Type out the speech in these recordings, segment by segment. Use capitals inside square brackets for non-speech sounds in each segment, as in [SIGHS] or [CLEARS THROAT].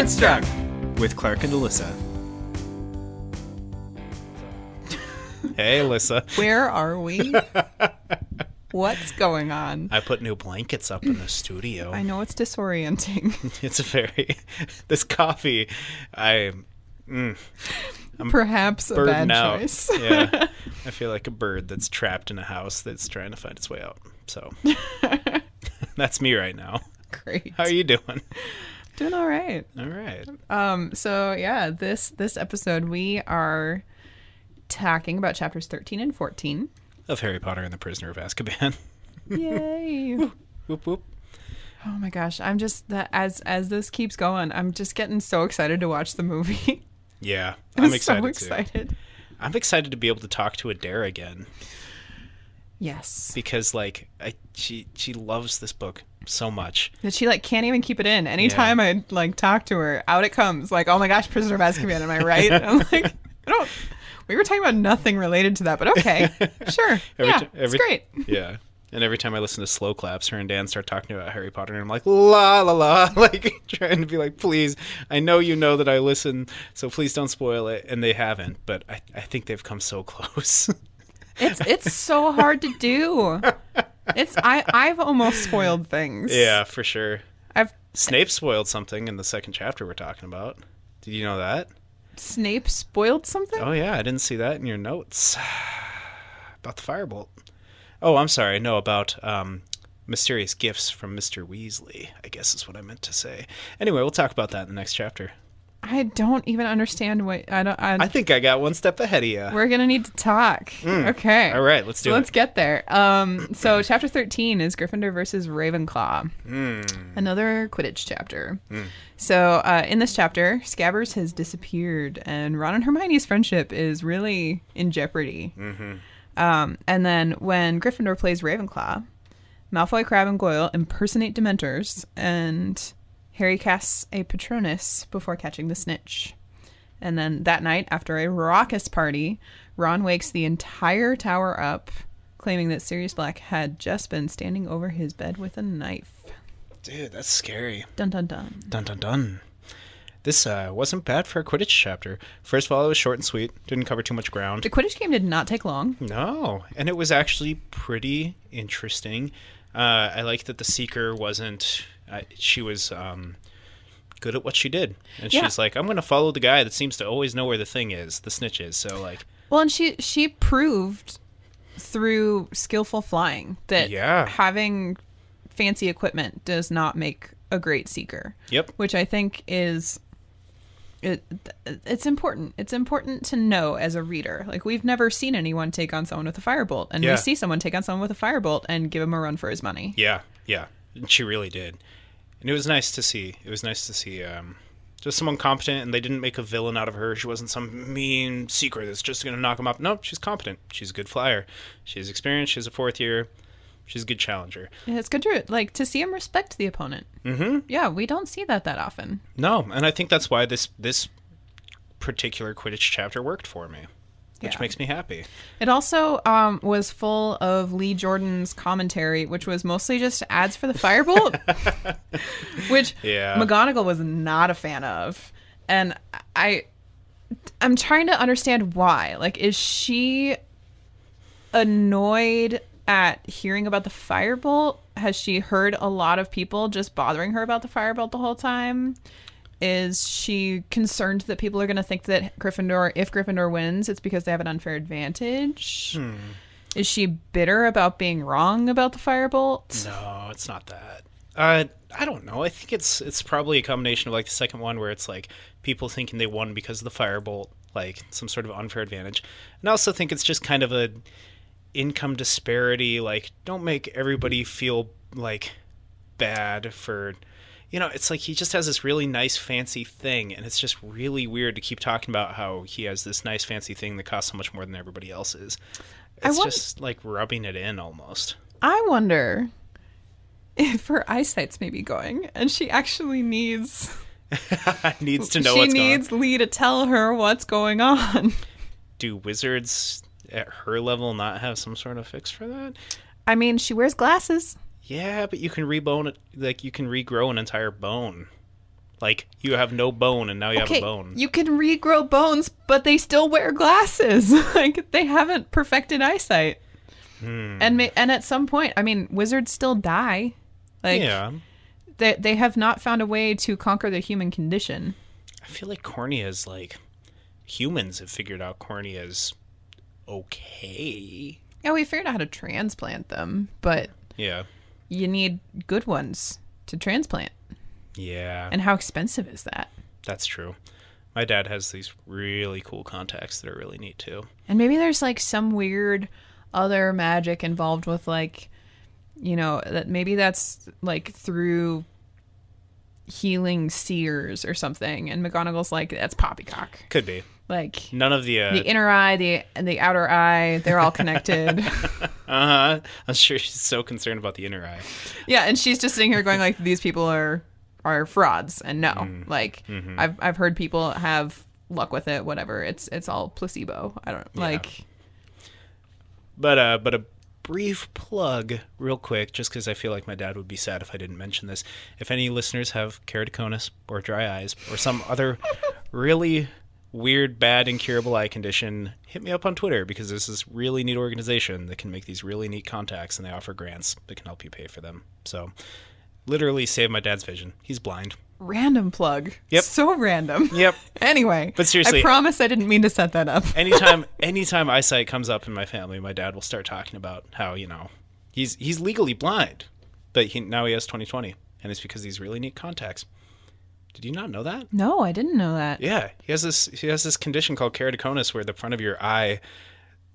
With Clark and Alyssa. [LAUGHS] hey, Alyssa. Where are we? [LAUGHS] What's going on? I put new blankets up in the studio. I know it's disorienting. [LAUGHS] It's a very this coffee. I mm, Perhaps a bad out. choice. yeah, I feel like a bird that's trapped in a house that's trying to find its way out. So that's me right now. Great. How are you doing? Doing all right. All right. Um. So yeah, this this episode we are talking about chapters thirteen and fourteen. Of Harry Potter and the Prisoner of Azkaban. [LAUGHS] Yay! whoop whoop. oh my gosh, I'm just that as as this keeps going, I'm just getting so excited to watch the movie. Yeah, [LAUGHS] I'm excited so too. excited. I'm excited to be able to talk to Adair again Yes. because like I she she loves this book so much. That she like can't even keep it in. Anytime I like talk to her, out it comes. Like, oh my gosh, Prisoner of Azkaban. Am I right? [LAUGHS] I'm like, I don't. We were talking about nothing related to that, but okay, [LAUGHS] sure, Every yeah, ti- it's great. Yeah. And every time I listen to slow claps, her and Dan start talking about Harry Potter, and I'm like, la la la, [LAUGHS] like trying to be like, please, I know you know that I listen, so please don't spoil it. And they haven't, but I, I think they've come so close. It's it's so hard to do. It's I I've almost spoiled things. yeah, for sure. I've Snape spoiled something in the second chapter we're talking about. Did you know that? Snape spoiled something. Oh yeah, I didn't see that in your notes [SIGHS] about the firebolt. Oh, I'm sorry. No, about um, mysterious gifts from Mr. Weasley. I guess is what I meant to say. Anyway, we'll talk about that in the next chapter. I don't even understand what I don't. I, I think I got one step ahead of you. we're gonna need to talk. Okay. All right, let's do So let's get there. Um, so chapter thirteen is Gryffindor versus Ravenclaw. Hmm. Another Quidditch chapter. So uh, in this chapter, Scabbers has disappeared, and Ron and Hermione's friendship is really in jeopardy. Mm-hmm. Um, and then when Gryffindor plays Ravenclaw, Malfoy, Crabbe, and Goyle impersonate Dementors, and Harry casts a Patronus before catching the snitch. And then that night, after a raucous party, Ron wakes the entire tower up, claiming that Sirius Black had just been standing over his bed with a knife. Dude, that's scary. Dun dun dun. Dun dun dun. This uh, wasn't bad for a Quidditch chapter. First of all, it was short and sweet. Didn't cover too much ground. The Quidditch game did not take long. No, and it was actually pretty interesting. Uh, I like that the seeker wasn't. She was um, good at what she did, and Yeah. she's like, "I'm going to follow the guy that seems to always know where the thing is, the snitch is." So like, Well, and she she proved through skillful flying that Yeah. having fancy equipment does not make a great seeker. yep, which I think is it it's important. It's important to know as a reader. Like we've never seen anyone take on someone with a firebolt, and Yeah. we see someone take on someone with a firebolt and give him a run for his money. yeah, yeah, she really did, and it was nice to see. It was nice to see. Um, just someone competent, and they didn't make a villain out of her. She wasn't some mean seeker that's just going to knock him up. No, she's competent. She's a good flyer. She has experience. She's a fourth year. She's a good challenger. And it's good to like to see him respect the opponent. Mm-hmm. Yeah, we don't see that that often. No, and I think that's why this this particular Quidditch chapter worked for me, which Yeah. makes me happy. It also um, was full of Lee Jordan's commentary, which was mostly just ads for the Firebolt, [LAUGHS] which Yeah. McGonagall was not a fan of, and I, I'm trying to understand why. Like, is she annoyed at hearing about the Firebolt? Has she heard a lot of people just bothering her about the Firebolt the whole time? Is she concerned that people are going to think that Gryffindor, if Gryffindor wins, it's because they have an unfair advantage? Is she bitter about being wrong about the Firebolt? No, it's not that. Uh, I don't know. I think it's it's probably a combination of like the second one where it's like people thinking they won because of the firebolt, like some sort of unfair advantage, and I also think it's just kind of a income disparity. Like, don't make everybody feel like bad for. You know, it's like he just has this really nice fancy thing, and it's just really weird to keep talking about how he has this nice fancy thing that costs so much more than everybody else's. It's want- just like rubbing it in almost. I wonder if her eyesight's maybe going and she actually needs [LAUGHS] needs to know she what's needs going on. Lee to tell her what's going on. Do wizards at her level not have some sort of fix for that? I mean, she wears glasses. Yeah, but you can rebone it. Like you can regrow an entire bone. Like you have no bone and now you have a bone. you can regrow bones, but they still wear glasses. [LAUGHS] like they haven't perfected eyesight. Hmm. And ma- and at some point, I mean, wizards still die. Like yeah. they they have not found a way to conquer the human condition. I feel like corneas like humans have figured out corneas okay. Yeah, we figured out how to transplant them, but Yeah. You need good ones to transplant. Yeah. And how expensive is that? That's true. My dad has these really cool contacts that are really neat too. And maybe there's like some weird other magic involved with like you know, that maybe that's like through healing seers or something and McGonagall's like that's poppycock. Could be. Like None of the uh the inner eye, the and the outer eye, they're all connected. [LAUGHS] uh-huh. I'm sure she's so concerned about the inner eye. yeah, and she's just sitting here going like these people are are frauds and no. Like I've I've heard people have luck with it, whatever. It's it's all placebo. I don't like But uh but a brief plug real quick just cuz I feel like my dad would be sad if I didn't mention this. If any listeners have keratoconus or dry eyes or some other [LAUGHS] really weird bad incurable eye condition, hit me up on Twitter because there's this is really neat organization that can make these really neat contacts and they offer grants that can help you pay for them. So literally save my dad's vision. He's blind. random plug. Yep. So random. Yep. [LAUGHS] Anyway, But seriously- I promise I didn't mean to set that up. [LAUGHS] anytime anytime eyesight comes up in my family, my dad will start talking about how you know he's he's legally blind, but he, now he has 2020, and it's because these really neat contacts. Did you not know that? No, I didn't know that. Yeah, he has this he has this condition called keratoconus where the front of your eye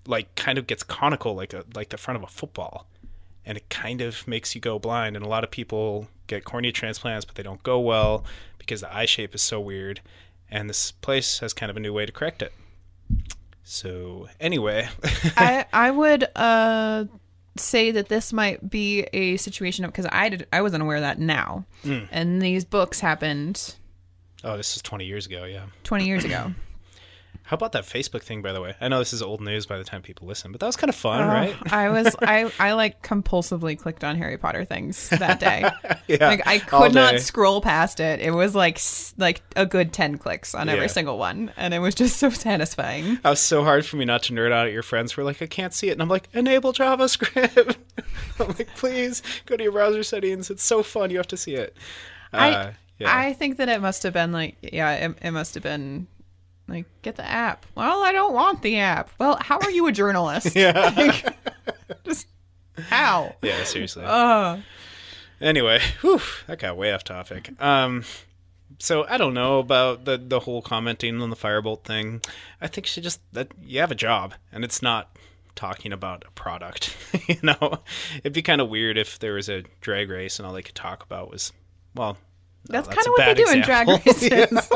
like kind of gets conical like a like the front of a football. And it kind of makes you go blind and a lot of people get cornea transplants but they don't go well because the eye shape is so weird and this place has kind of a new way to correct it. So, anyway, [LAUGHS] I I would uh say that this might be a situation of because I did I wasn't aware of that now, Hmm. and these books happened oh, this is 20 years ago, yeah. twenty years ago. [CLEARS THROAT] How about that Facebook thing, by the way? I know this is old news by the time people listen, but that was kind of fun, Uh, right? I was [LAUGHS] I I like compulsively clicked on Harry Potter things that day. [LAUGHS] yeah, Like I could not scroll past it. It was like like a good ten clicks on Yeah. every single one, and it was just so satisfying. It was so hard for me not to nerd out at your friends who were like, I can't see it. And I'm like, enable JavaScript. [LAUGHS] I'm like, please go to your browser settings. It's so fun. You have to see it. Uh, I yeah. I think that it must have been like yeah, it, it must have been like get the app. Well, I don't want the app. Well, how are you a journalist? [LAUGHS] yeah. Like, just how? yeah, seriously. Uh, Anyway, whew, that got way off topic. Um, so I don't know about the the whole commenting on the firebolt thing. I think she just that you have a job and it's not talking about a product. [LAUGHS] you know, it'd be kind of weird if there was a drag race and all they could talk about was well. no, that's a kind of what they do in drag [LAUGHS] races.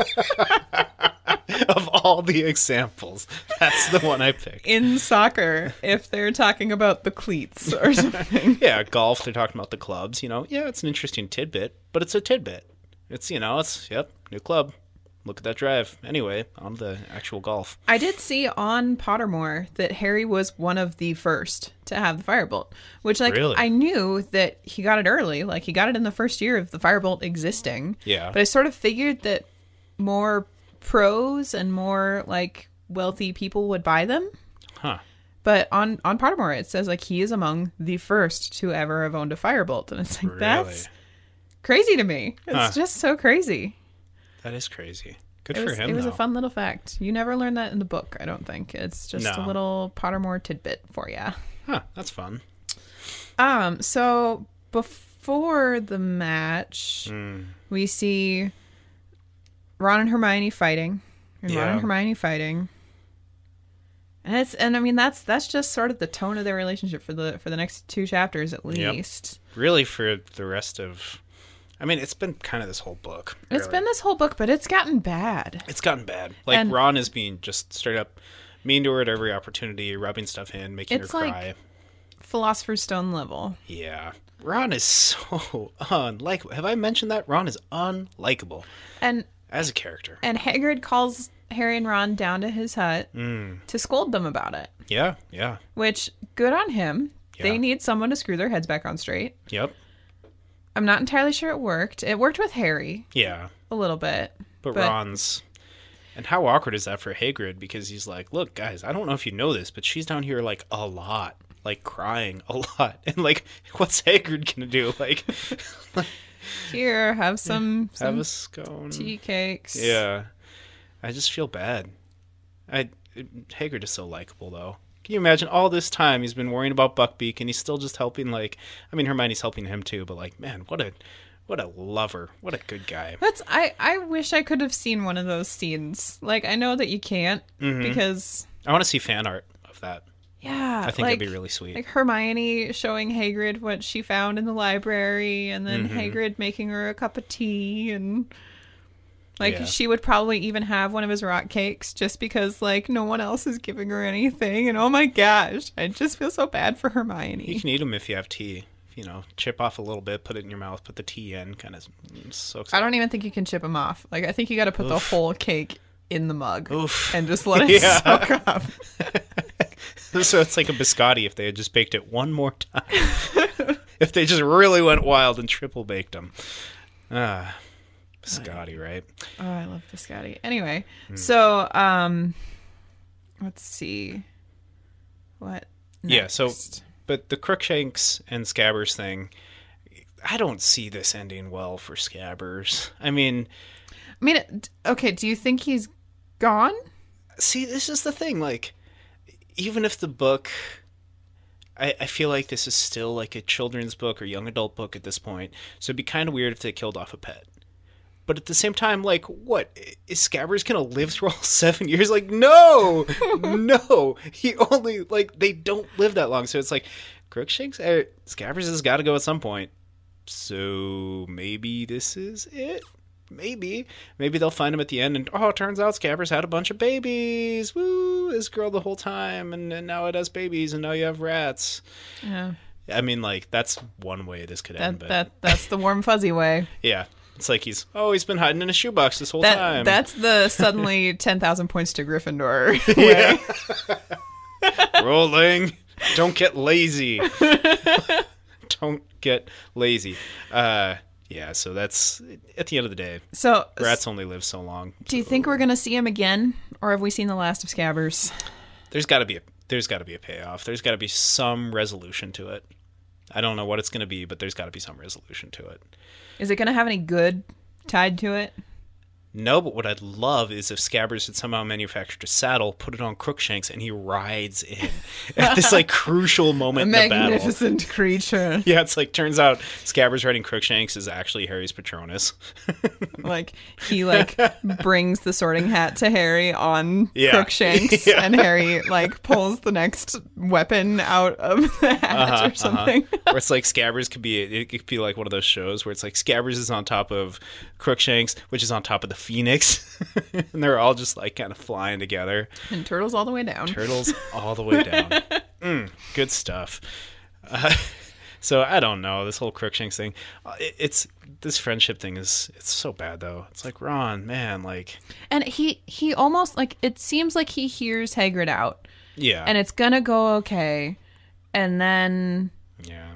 [LAUGHS] of all the examples, that's the one I picked. in soccer, if they're talking about the cleats or something. [LAUGHS] Yeah, golf. They're talking about the clubs. You know, yeah, it's an interesting tidbit, but it's a tidbit. It's you know, it's yep, new club. Look at that drive. Anyway, on the actual golf. I did see on Pottermore that Harry was one of the first to have the firebolt, which like Really? I knew that he got it early, like he got it in the first year of the firebolt existing. Yeah. But I sort of figured that more pros and more like wealthy people would buy them. Huh. But on on Pottermore it says like he is among the first to ever have owned a firebolt, and it's like Really? that's crazy to me. It's Huh. just so crazy. That is crazy. Good It for was, him. it was though. a fun little fact. You never learn that in the book, I don't think. It's just a little Pottermore tidbit for you. Huh. That's fun. Um, so before the match, Hmm. we see Ron and Hermione fighting, and Ron and Hermione fighting, and it's and I mean that's that's just sort of the tone of their relationship for the for the next two chapters at Yep. least. Really, for the rest of, I mean, it's been kind of this whole book. It's been this whole book, but it's gotten bad. It's gotten bad. Like And- Ron is being just straight up mean to her at every opportunity, rubbing stuff in, making It's her like- cry. Philosopher's Stone level. Yeah. Ron is [LAUGHS] so unlikable. Have I mentioned that? Ron is unlikable And as a character. and Hagrid calls Harry and Ron down to his hut Mm. to scold them about it. Yeah, yeah, Which good on him. Yeah. They need someone to screw their heads back on straight. yep. I'm not entirely sure it worked. It worked with Harry Yeah, a little bit. but, But- Ron's. And how awkward is that for Hagrid? Because he's like, look, guys, I don't know if you know this, but she's down here like a lot, like crying a lot, [LAUGHS] and like, what's Hagrid gonna do? Like, [LAUGHS] Here, have some, have a scone? tea cakes. Yeah, I just feel bad. I Hagrid is so likable though. Can you imagine all this time he's been worrying about Buckbeak and he's still just helping? Like, I mean, Hermione's helping him too, but like, man, what a what a lover, what a good guy. That's I I wish I could have seen one of those scenes. Like I know that you can't Mm-hmm. because I want to see fan art of that. Yeah, I think like, it'd be really sweet. like Hermione showing Hagrid what she found in the library, and then Mm-hmm. Hagrid making her a cup of tea, and like Yeah. she would probably even have one of his rock cakes just because like no one else is giving her anything. And oh my gosh, I just feel so bad for Hermione. you can eat them if you have tea. You know, chip off a little bit, put it in your mouth, put the tea in, kind of soaks. I don't even think you can chip them off. Like I think you got to put the whole cake in the mug Oof. and just let it [LAUGHS] Yeah. soak up. [LAUGHS] [LAUGHS] so it's like a biscotti if they had just baked it one more time. [LAUGHS] if they just really went wild and triple baked them. Ah, biscotti, right? Oh, I love biscotti. Anyway, Hmm. so um, let's see, what? Yeah, so but the Crookshanks and Scabbers thing, I don't see this ending well for Scabbers. I mean, I mean, okay. Do you think he's gone? see, this is the thing. Like, even if the book, I, I feel like this is still like a children's book or young adult book at this point. So it'd be kind of weird if they killed off a pet. But at the same time, like, what is Scabbers gonna live through all [LAUGHS] seven years? Like, no, [LAUGHS] no. He only like they don't live that long. So it's like Crookshanks, er, Scabbers has got to go at some point. So maybe this is it. Maybe, maybe they'll find him at the end, and oh, it turns out Scabbers had a bunch of babies. Woo! This girl the whole time, and, and now it has babies, and now you have rats. Yeah, I mean, like that's one way this could end, that but that that's the warm fuzzy way. yeah, it's like he's oh, he's been hiding in a shoebox this whole That time. that's the [LAUGHS] suddenly ten thousand points to Gryffindor [LAUGHS] way. [LAUGHS] rolling. Don't get lazy. Don't get lazy. Uh, yeah. So that's at the end of the day, So, rats only live so long. do you think we're gonna see him again, or have we seen the last of Scabbers? There's got to be a there's got to be a payoff. There's got to be some resolution to it. I don't know what it's going to be, but there's got to be some resolution to it. Is it gonna have any good tied to it? No, but what I'd love is if Scabbers had somehow manufactured a saddle, put it on Crookshanks, and he rides in [LAUGHS] at this like crucial moment in the battle. Magnificent creature. [LAUGHS] Yeah, it's like turns out Scabbers riding Crookshanks is actually Harry's Patronus. [LAUGHS] like he like brings the sorting hat to Harry on Yeah. Crookshanks, Yeah. and Harry like pulls the next weapon out of the hat Uh-huh, or something. Where it's like Scabbers could be it could be like one of those shows where it's like Scabbers is on top of Crookshanks, which is on top of the Phoenix, [LAUGHS] and they're all just like kind of flying together. And turtles all the way down. Turtles [LAUGHS] all the way down. Mm, good stuff. Uh, [LAUGHS] so I don't know this whole Crookshanks thing. Uh, it, it's this friendship thing is it's so bad though. It's like Ron, man, like And he he almost like it seems like he hears Hagrid out, yeah, and it's gonna go okay, and then yeah.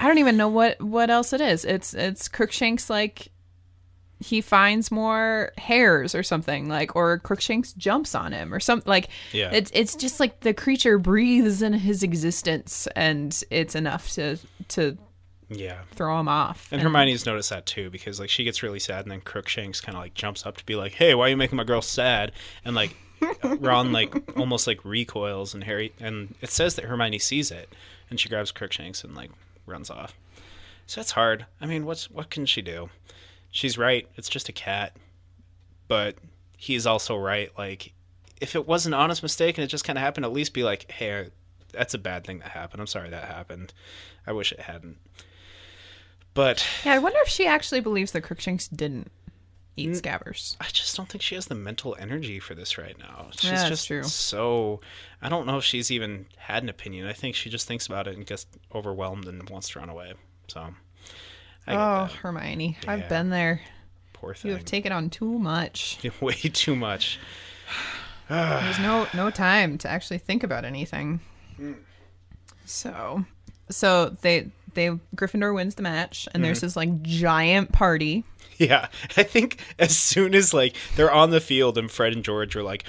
I don't even know what what else it is. It's it's Crookshanks like he finds more hairs or something like or Crookshanks jumps on him or something like Yeah. it's it's just like the creature breathes in his existence and it's enough to to Yeah. throw him off. And Hermione's noticed that too because like she gets really sad and then Crookshanks kind of like jumps up to be like, "Hey, why are you making my girl sad?" And like [LAUGHS] Ron like almost like recoils and Harry and it says that Hermione sees it and she grabs Crookshanks and like runs off. So it's hard. I mean, what's what can she do? She's right. It's just a cat. But he's also right. Like if it was an honest mistake and it just kind of happened, at least be like, "Hey, that's a bad thing that happened. I'm sorry that happened. I wish it hadn't." But yeah, I wonder if she actually believes that Crookshanks didn't eat scabbers. I just don't think she has the mental energy for this right now. She's Yeah, that's just true. so. I don't know if she's even had an opinion. I think she just thinks about it and gets overwhelmed and wants to run away. So, I Oh, that. Hermione, Yeah. I've been there. Poor thing. You have taken on too much. [LAUGHS] Way too much. [SIGHS] There's no no time to actually think about anything. So, so they they Gryffindor wins the match, and there's mm-hmm. this like giant party. Yeah, [LAUGHS] I think as soon as like they're on the field and Fred and George are like,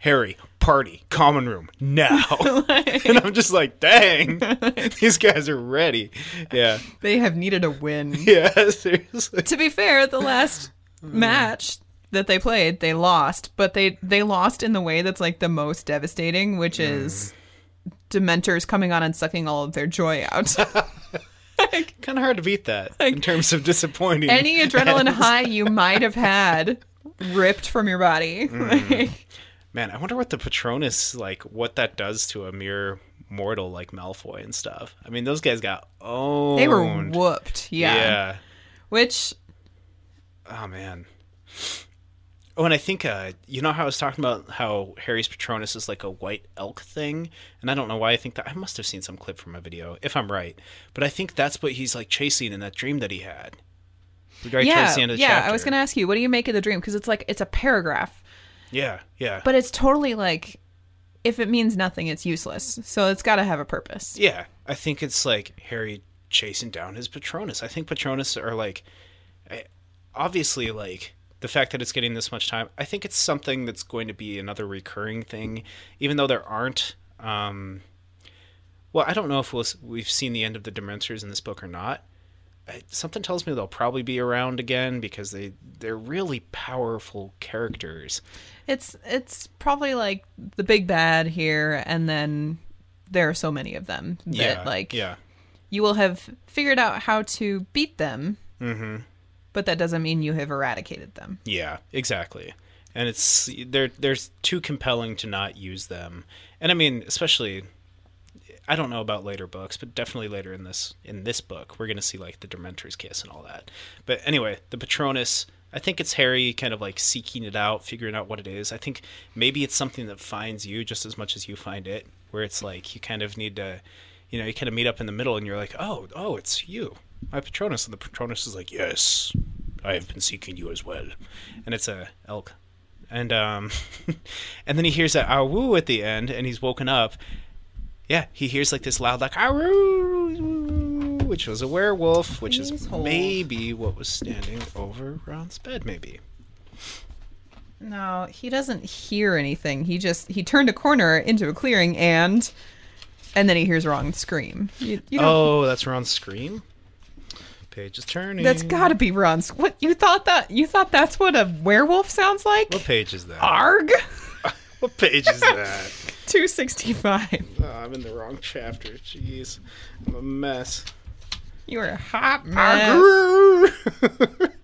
Harry, party, common room now, [LAUGHS] [LAUGHS] and I'm just like, dang, [LAUGHS] these guys are ready. Yeah, They have needed a win. yeah, seriously. to be fair, the last match that they played, they lost, but they they lost in the way that's like the most devastating, which mm. is Dementors coming on and sucking all of their joy out. Like, Kind of hard to beat that in terms of disappointing. any adrenaline high you might have had ripped from your body. Mm. Like, Man, I wonder what the Patronus like, what that does to a mere mortal like Malfoy and stuff. I mean, those guys got owned. they were whooped. Yeah. yeah. Which Oh man. Oh, and I think uh, you know how I was talking about how Harry's Patronus is like a white elk thing, and I don't know why I think that. I must have seen some clip from a video, if I'm right. But I think that's what he's like chasing in that dream that he had. Yeah, the end of the yeah. chapter. I was gonna ask you, what do you make of the dream? Because it's like it's a paragraph, Yeah, yeah, but it's totally like, if it means nothing, it's useless. So it's got to have a purpose. yeah. I think it's like Harry chasing down his Patronus. I think Patronus are like, obviously, like the fact that it's getting this much time. I think it's something that's going to be another recurring thing, even though there aren't. Um, well, I don't know if we'll, we've seen the end of the Dementors in this book or not. Something tells me they'll probably be around again because they they're really powerful characters. It's it's probably like the big bad here, and then there are so many of them that yeah, like yeah, you will have figured out how to beat them. Mm-hmm. But that doesn't mean you have eradicated them. Yeah, exactly. And it's they're they're too compelling to not use them. And I mean, especially I don't know about later books, but definitely later in this in this book, we're gonna see like the Dementor's kiss and all that. But anyway, the Patronus. I think it's Harry kind of like seeking it out, figuring out what it is. I think maybe it's something that finds you just as much as you find it, where it's like you kind of need to, you know, you kind of meet up in the middle and you're like, oh, oh, it's you, my Patronus. And the Patronus is like, yes, I have been seeking you as well. And it's a elk. And um, [LAUGHS] and then he hears that "ow woo" at the end, and he's woken up. Yeah, he hears like this loud like "ow which was a werewolf, which is hold. maybe what was standing over Ron's bed. Maybe. No, he doesn't hear anything. He just he turned a corner into a clearing and and then he hears Ron scream. You, you Oh, that's Ron's scream. Page is turning. that's got to be Ron's. What you thought that you thought that's what a werewolf sounds like? What page is that? Arg. [LAUGHS] What page is that? [LAUGHS] 265. oh, I'm in the wrong chapter. Jeez, I'm a mess. You are a hot mess. Arg! [LAUGHS]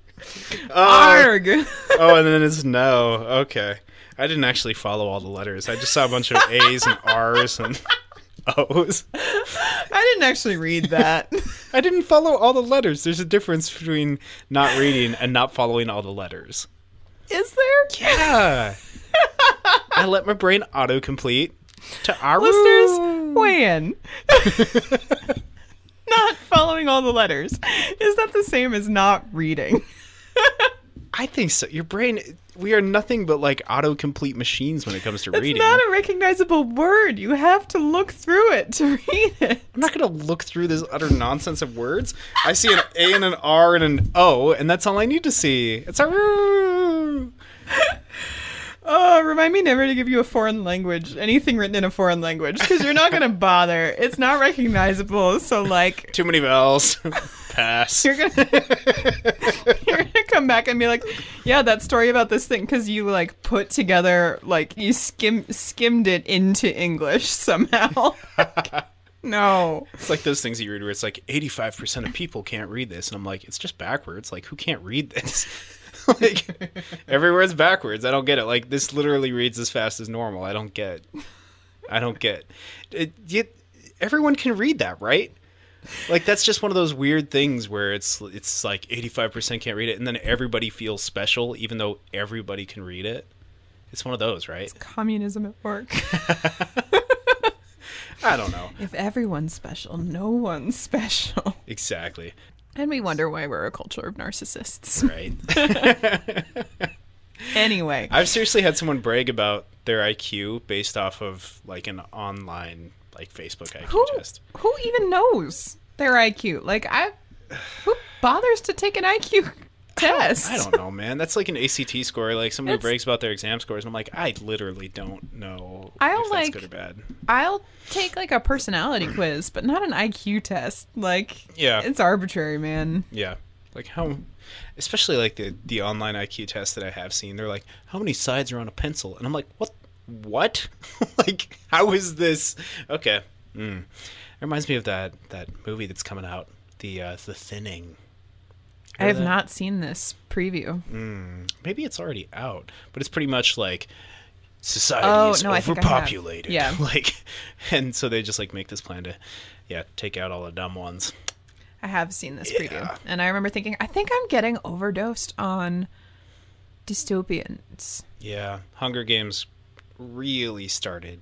Uh, Arg. [LAUGHS] oh, and then it's no. Okay. I didn't actually follow all the letters. I just saw a bunch of A's and R's and O's. I didn't actually read that. I didn't follow all the letters. There's a difference between not reading and not following all the letters. Is there? Yeah. I let my brain autocomplete to Aru. Listeners, weigh in. [LAUGHS] not following all the letters. Is that the same as not reading? I think so. Your brain, we are nothing but like autocomplete machines when it comes to It's reading. It's not a recognizable word. You have to look through it to [LAUGHS] read it. I'm not going to look through this utter nonsense of words. I see an A and an R and an O, and that's all I need to see. It's Aru. [LAUGHS] Oh, remind me never to give you a foreign language, anything written in a foreign language, because you're not gonna [LAUGHS] bother. It's not recognizable. So like, Too many vowels. [LAUGHS] Pass. you're gonna [LAUGHS] you're gonna come back and be like, yeah, that story about this thing, because you like put together like you skim skimmed it into English somehow. no, It's like those things you read where it's like 85% of people can't read this. And I'm like, it's just backwards. Like, who can't read this? [LAUGHS] like, everywhere it's backwards. I don't get it. Like, this literally reads as fast as normal. I don't get. I don't get. It, everyone can read that, right? Like that's just one of those weird things where it's it's like 85% can't read it and then everybody feels special even though everybody can read it. It's one of those, right? communism at work. [LAUGHS] [LAUGHS] I don't know. if everyone's special, no one's special. Exactly. And we wonder why we're a culture of narcissists. Right. [LAUGHS] Anyway, I've seriously had someone brag about their IQ based off of like an online like Facebook IQ who test. who even knows? their IQ. Like I, who bothers to take an IQ test? I don't know, man. That's like an ACT score. Like somebody brags about their exam scores, and I'm like, I literally don't know I'll, if that's like- good or bad. I'll take like a personality [CLEARS THROAT] quiz, but not an IQ test. Like, Yeah. it's arbitrary, man. Yeah, like how, especially like the the online IQ tests that I have seen. They're like, how many sides are on a pencil? And I'm like, what? What? [LAUGHS] like, how is this? Okay. Mm. It reminds me of that that movie that's coming out, the uh, the Thinning. I have that? not seen this preview. Mm, maybe it's already out, but it's pretty much like society Oh, is no, overpopulated. Yeah. [LAUGHS] like, and so they just like make this plan to, yeah, take out all the dumb ones. I have seen this Yeah. preview, and I remember thinking, I think I'm getting overdosed on dystopians. Yeah, Hunger Games really started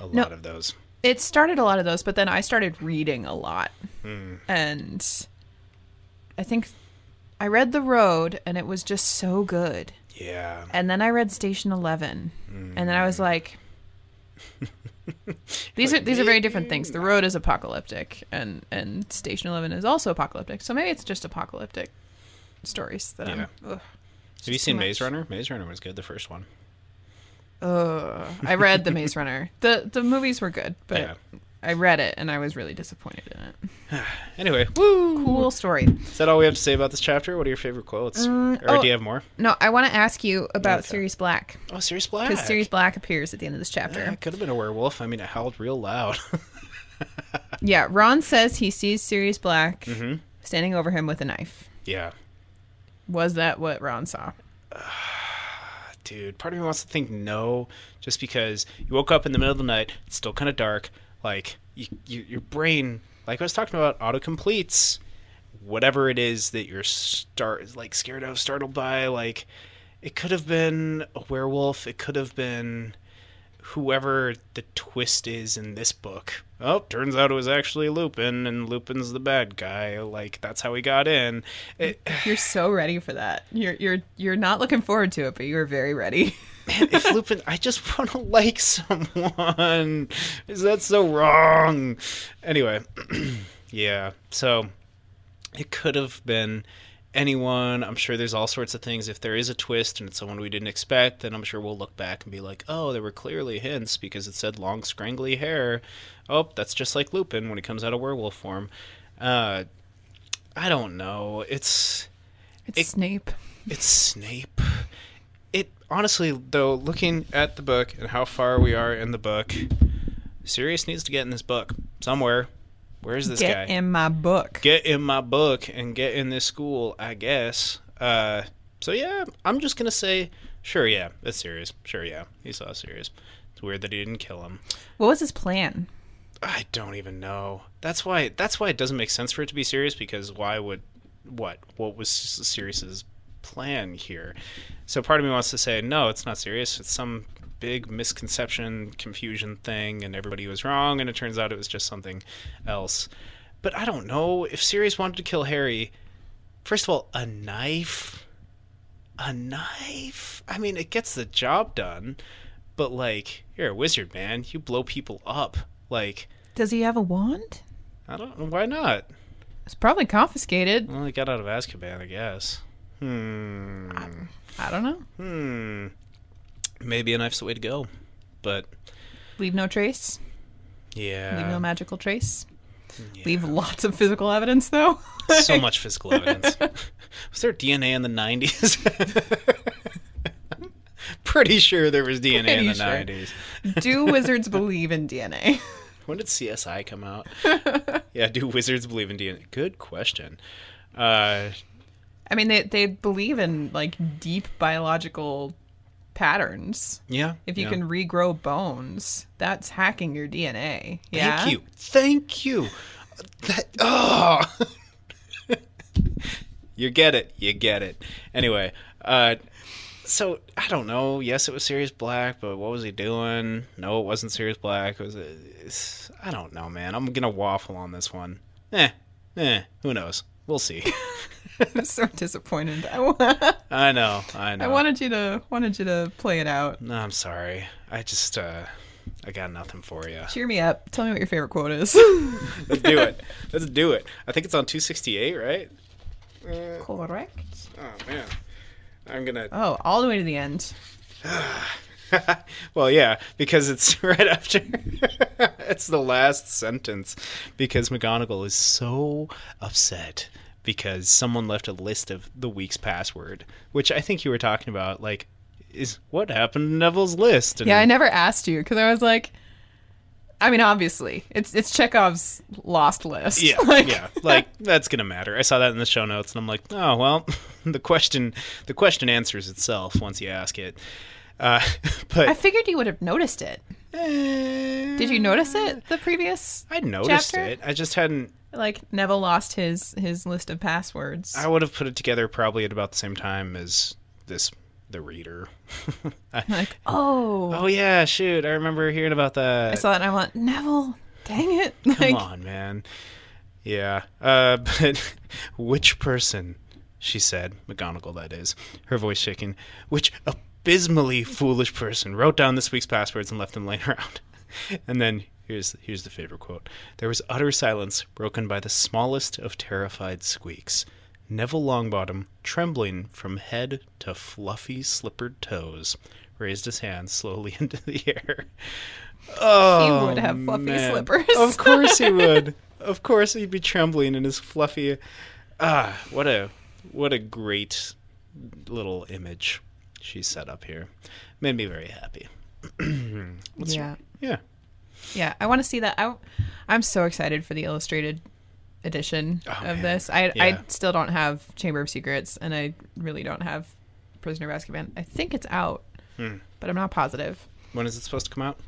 a No. lot of those. It started a lot of those, but then I started reading a lot, hmm. and I think I read The Road, and it was just so good. Yeah. And then I read Station Eleven, and then I was mm. like, [LAUGHS] "These are these are very different things. The Road is apocalyptic, and and Station Eleven is also apocalyptic. So maybe it's just apocalyptic stories that Yeah. I'm. Ugh, Have you seen Maze. Runner? Maze Runner was good, the first one. Ugh. I read the Maze [LAUGHS] Runner. the The movies were good, but Yeah. I read it and I was really disappointed in it. [SIGHS] Anyway, woo! Cool story. Is that all we have to say about this chapter? What are your favorite quotes? or oh. do you have more? No, I want to ask you about Okay. Sirius Black Oh, Sirius Black. because Sirius Black appears at the end of this chapter. Yeah, it could have been a werewolf. I mean, it howled real loud. [LAUGHS] Yeah, Ron says he sees Sirius Black Mm-hmm. standing over him with a knife. yeah. Was that what Ron saw? [SIGHS] dude. Part of me wants to think no, just because you woke up in the middle of the night, it's still kind of dark. Like you, you, your brain, like I was talking about, auto completes whatever it is that you're start like scared of, startled by. Like it could have been a werewolf. It could have been whoever the twist is in this book. Oh, turns out it was actually Lupin, and Lupin's the bad guy. Like that's how he got in. It, [SIGHS] You're so ready for that. You're you're you're not looking forward to it, but you're very ready. [LAUGHS] Man, if Lupin, I just [LAUGHS] want to like someone. Is that so wrong? Anyway, [CLEARS THROAT] yeah. So it could have been anyone. I'm sure there's all sorts of things. If there is a twist and it's someone we didn't expect, then I'm sure we'll look back and be like, oh, there were clearly hints because it said long, scrangly hair. Oh, that's just like Lupin when he comes out of werewolf form. Uh, I don't know. It's It's It- Snape. it's Snape. Honestly, though, looking at the book and how far we are in the book, Sirius needs to get in this book somewhere. Where's this Get guy? Get in my book. Get in my book and get in this school, I guess. Uh, so yeah, I'm just gonna say, sure, yeah, it's Sirius. Sure, yeah, he saw Sirius. It's weird that he didn't kill him. What was his plan? I don't even know. That's why. That's why it doesn't make sense for it to be Sirius. Because why would what? What was Sirius's plan here? So part of me wants to say no, it's not Sirius. It's some big misconception, confusion thing, and everybody was wrong, and it turns out it was just something else. But I don't know if Sirius wanted to kill Harry. First of all, a knife. A knife. I mean, it gets the job done. But like, you're a wizard, man. You blow people up. Like, Does he have a wand? I don't know why not. It's probably confiscated. Well, he got out of Azkaban, I guess. Hmm. I don't know. Hmm. Maybe a knife's the way to go. But Leave no trace. yeah, Leave no magical trace. yeah. Leave lots of physical evidence, though. [LAUGHS] so much [LAUGHS] physical evidence. was there DNA in the nineties? [LAUGHS] Pretty sure there was DNA in Pretty the sure. nineties. Do wizards believe in DNA? When did CSI come out? yeah, do wizards believe in DNA? Good question. Uh, I mean, they they believe in like deep biological patterns. yeah. If you yeah. can regrow bones, that's hacking your DNA. Yeah. Thank you. Thank you. That oh. [LAUGHS] you get it. You get it. Anyway, uh so I don't know. Yes, it was Sirius Black, but what was he doing? No, it wasn't Sirius Black. It was it's, I don't know, man. I'm gonna waffle on this one. Eh, eh. Who knows? We'll see. [LAUGHS] [LAUGHS] I'm so disappointed. I, wa- [LAUGHS] I know. I know. I wanted you to wanted you to play it out. No, I'm sorry. I just uh I got nothing for you. Cheer me up. Tell me what your favorite quote is. [LAUGHS] Let's do it. Let's do it. I think it's on 268, right? Correct. Oh man, I'm gonna. Oh, all the way to the end. well, yeah, because it's right after. it's the last sentence because McGonagall is so upset because someone left a list of the week's password, which I think you were talking about. Like, is what happened to Neville's list? And Yeah, I never asked you because I was like, I mean, obviously, it's it's Chekhov's lost list. Yeah, [LAUGHS] Like- yeah, like that's gonna matter. I saw that in the show notes, and I'm like, oh well, [LAUGHS] the question, the question answers itself once you ask it. Uh, [LAUGHS] but I figured you would have noticed it. Did you notice it the previous? I noticed chapter? it. I just hadn't. Like Neville lost his his list of passwords. I would have put it together probably at about the same time as this, the reader. [LAUGHS] I- like, [LAUGHS] oh, oh yeah, shoot! I remember hearing about that. I saw that and I went, Neville, dang it! [LAUGHS] Come Like, on, man. Yeah. Uh, but which person, she said, McGonagall that is, her voice shaking, which abysmally foolish person wrote down this week's passwords and left them laying around. And then here's here's the favorite quote. There was utter silence, broken by the smallest of terrified squeaks. Neville Longbottom, trembling from head to fluffy slippered toes, raised his hand slowly [LAUGHS] into the air. Oh, he would have fluffy man. slippers. Of course he [LAUGHS] would. Of course he'd be trembling in his fluffy. Ah, what a what a great little image she set up here. Made me very happy. [CLEARS THROAT] Yeah, yeah. Yeah. I want to see that. I, I'm so excited for the illustrated edition Oh, of man. this. I I still don't have Chamber of Secrets, and I really don't have Prisoner of Azkaban. I think it's out, Hmm. but I'm not positive. When is it supposed to come out?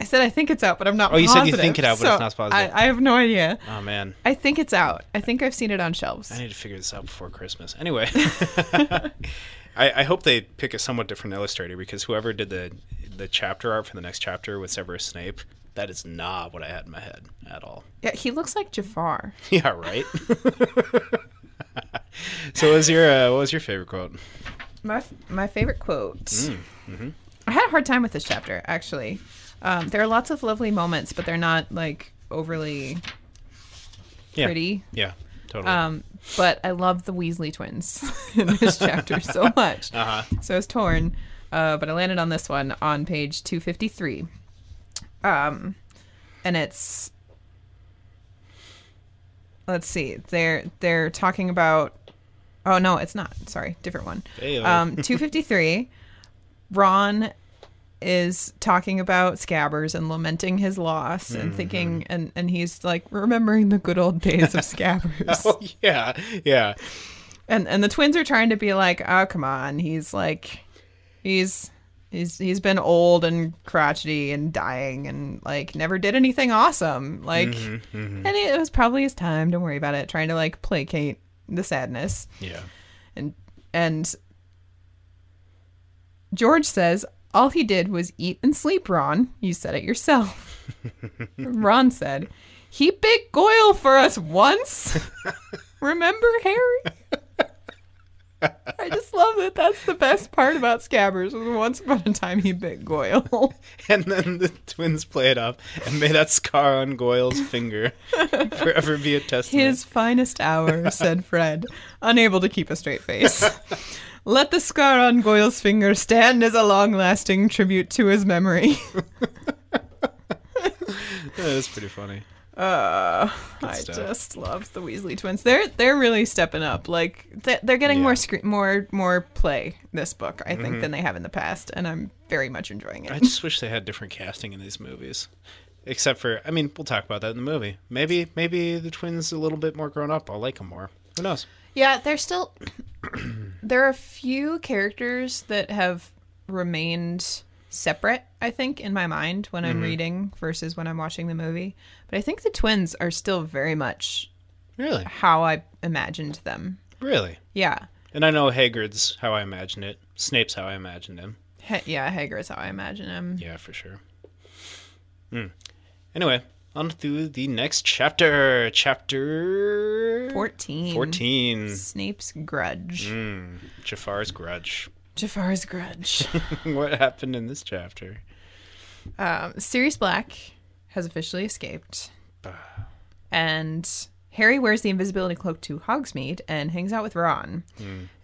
I said I think it's out, but I'm not. Oh, you said you think it out, but it's not positive. I, I have no idea. Oh man, I think it's out. I think I've seen it on shelves. I need to figure this out before Christmas. Anyway, [LAUGHS] I, I hope they pick a somewhat different illustrator because whoever did the the chapter art for the next chapter with Severus Snape, that is not what I had in my head at all. Yeah, he looks like Jafar. [LAUGHS] Yeah, right. [LAUGHS] so, what was your uh, what was your favorite quote? My f- my favorite quote. Mm-hmm. I had a hard time with this chapter actually. Um, there are lots of lovely moments, but they're not like overly Yeah, pretty. yeah, totally. Um, but I love the Weasley twins [LAUGHS] in this chapter [LAUGHS] so much. uh huh. So I was torn, uh, but I landed on this one on page 253. Um, and it's let's see, they're they're talking about. Oh no, it's not. Sorry, different one. Um, 253. [LAUGHS] Ron is talking about Scabbers and lamenting his loss and thinking, and and he's like remembering the good old days of [LAUGHS] Scabbers. Oh yeah, yeah. And and the twins are trying to be like, oh come on, he's like, he's he's he's been old and crotchety and dying and like never did anything awesome. Like, Mm-hmm, and it was probably his time. Don't worry about it. Trying to like placate the sadness Yeah. and and George says all he did was eat and sleep. Ron, you said it yourself. [LAUGHS] Ron said he bit Goyle for us once. [LAUGHS] Remember Harry? I just love that. That's the best part about Scabbers. Was once upon a time he bit Goyle. [LAUGHS] And then the twins play it up, and may that scar on Goyle's finger forever be a testament. His finest hour, said Fred, unable to keep a straight face. Let the scar on Goyle's finger stand as a long-lasting tribute to his memory. [LAUGHS] [LAUGHS] Yeah, that's pretty funny. Uh, I stuff. just love the Weasley twins. They're they're really stepping up. Like they're, they're getting Yeah. more screen, more more play this book, I think, than they have in the past, and I'm very much enjoying it. I just wish they had different casting in these movies. Except for, I mean, we'll talk about that in the movie. Maybe, maybe the twins a little bit more grown up. I'll like them more. Who knows? Yeah, they're still there are a few characters that have remained separate, I think, in my mind when I'm reading versus when I'm watching the movie. But I think the twins are still very much Really, how I imagined them. really. Yeah. And I know Hagrid's how I imagined it. Snape's how I imagined him. Ha- yeah, Hagrid's how I imagine him. Yeah, for sure. Hmm. Anyway, on to the next chapter. Chapter 14. 14. Snape's grudge. Hmm. Jafar's grudge. Jafar's grudge. [LAUGHS] what happened in this chapter? Um, Sirius Black has officially escaped, and Harry wears the invisibility cloak to Hogsmeade and hangs out with Ron.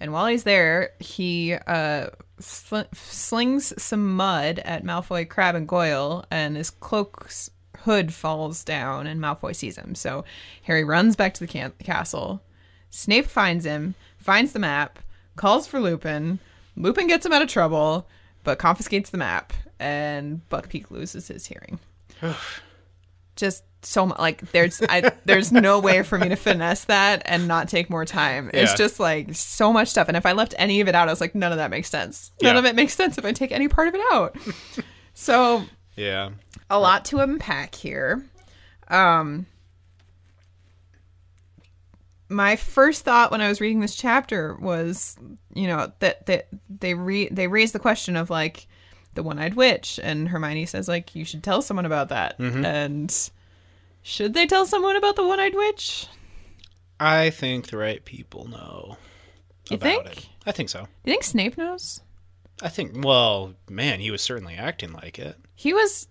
And while he's there, he uh, sl- slings some mud at Malfoy, Crabbe, and Goyle, and his cloak's hood falls down, and Malfoy sees him. So Harry runs back to the can- castle. Snape finds him, finds the map, calls for Lupin. Lupin gets him out of trouble, but confiscates the map, and Buckbeak loses his hearing. [SIGHS] Just so much like there's I, there's no way for me to finesse that and not take more time. It's just like so much stuff, and if I left any of it out, I was like, none of that makes sense. None Yeah. of it makes sense if I take any part of it out. [LAUGHS] so Yeah. A lot to unpack here. Um, my first thought when I was reading this chapter was, you know, that that they re- they raised the question of like the one-eyed witch, and Hermione says like you should tell someone about that, and should they tell someone about the one-eyed witch? I think the right people know You about think? it. I think so. Do you think Snape knows? I think. Well, man, he was certainly acting like it. He was.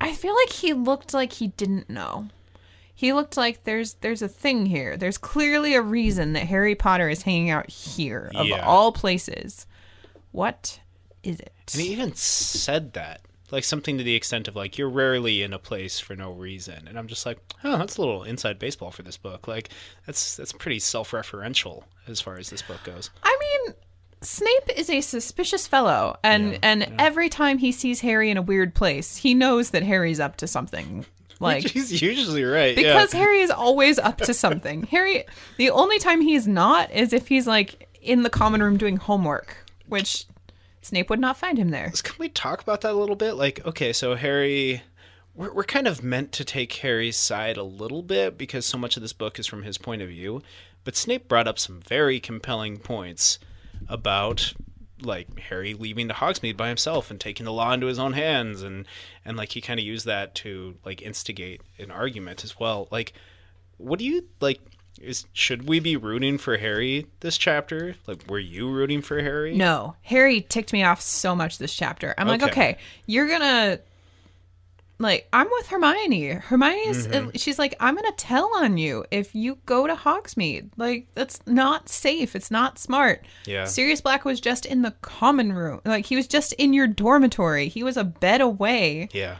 I feel like he looked like he didn't know. He looked like there's there's a thing here. There's clearly a reason that Harry Potter is hanging out here of Yeah. all places. What is it? And he even said that. Like something to the extent of like you're rarely in a place for no reason, and I'm just like, oh, that's a little inside baseball for this book. Like that's that's pretty self-referential as far as this book goes. I mean, Snape is a suspicious fellow, and Yeah, and every time he sees Harry in a weird place, he knows that Harry's up to something. [LAUGHS] Like He's usually right. because yeah. Harry is always up to something. [LAUGHS] Harry, the only time he's not is if he's like in the common room doing homework, which Snape would not find him there. Can we talk about that a little bit? Like, okay, so Harry, we're, we're kind of meant to take Harry's side a little bit because so much of this book is from his point of view. But Snape brought up some very compelling points about like Harry leaving to Hogsmeade by himself and taking the law into his own hands and and like he kind of used that to like instigate an argument as well. Like what do you like is should we be rooting for Harry this chapter? Like were you rooting for Harry? No, Harry ticked me off so much this chapter. I'm like, Okay. okay, you're gonna like I'm with Hermione. Hermione's Mm-hmm. she's like, I'm gonna tell on you if you go to Hogsmeade. Like that's not safe. It's not smart. Yeah. Sirius Black was just in the common room. Like he was just in your dormitory. He was a bed away. Yeah.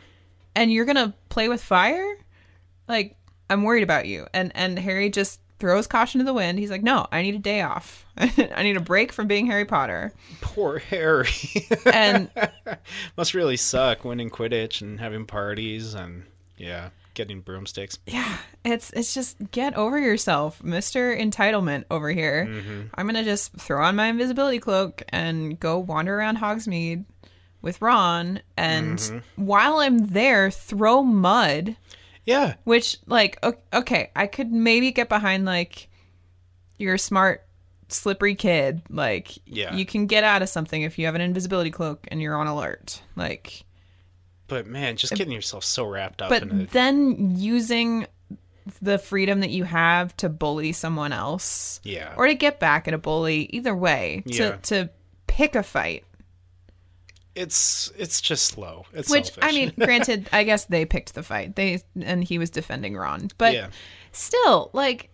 and you're gonna play with fire like i'm worried about you and and harry just throws caution to the wind. He's like no i need a day off. [LAUGHS] I need a break from being harry potter. Poor Harry. [LAUGHS] and Must really suck winning Quidditch and having parties and yeah, getting broomsticks. yeah it's it's just get over yourself mr entitlement over here. Mm-hmm. I'm gonna just throw on my invisibility cloak and go wander around hogsmeade with ron and mm-hmm. while i'm there throw mud Yeah, Which, like, okay, I could maybe get behind, like, you're a smart, slippery kid. Like, Yeah. you can get out of something if you have an invisibility cloak and you're on alert. Like, but man, just getting yourself so wrapped up but in it. then using the freedom that you have to bully someone else Yeah. or to get back at a bully, either way, to, Yeah. to pick a fight. It's it's just slow. It's Which, selfish. I mean, [LAUGHS] granted, I guess they picked the fight. They, and he was defending Ron. But, yeah, still like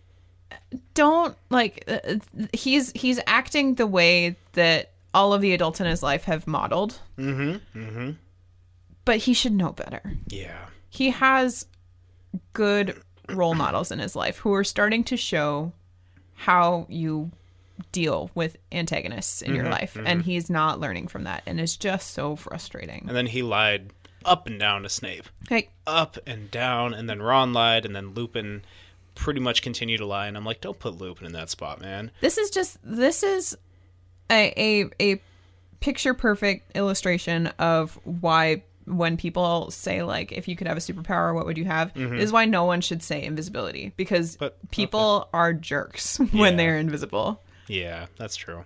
don't like uh, he's he's acting the way that all of the adults in his life have modeled mm-hmm, mm-hmm. but he should know better Yeah, he has good role models in his life who are starting to show how you deal with antagonists in your mm-hmm, life. Mm-hmm. and he's not learning from that. And it's just so frustrating. And then he lied up and down to Snape, like up and down, and then Ron lied, and then Lupin pretty much continued to lie. And I'm like, don't put Lupin in that spot, man. this is just this is a a, a picture perfect illustration of why when people say like if you could have a superpower what would you have? This is why no one should say invisibility. Because But- people are jerks [LAUGHS] Yeah. when they're invisible Yeah, that's true.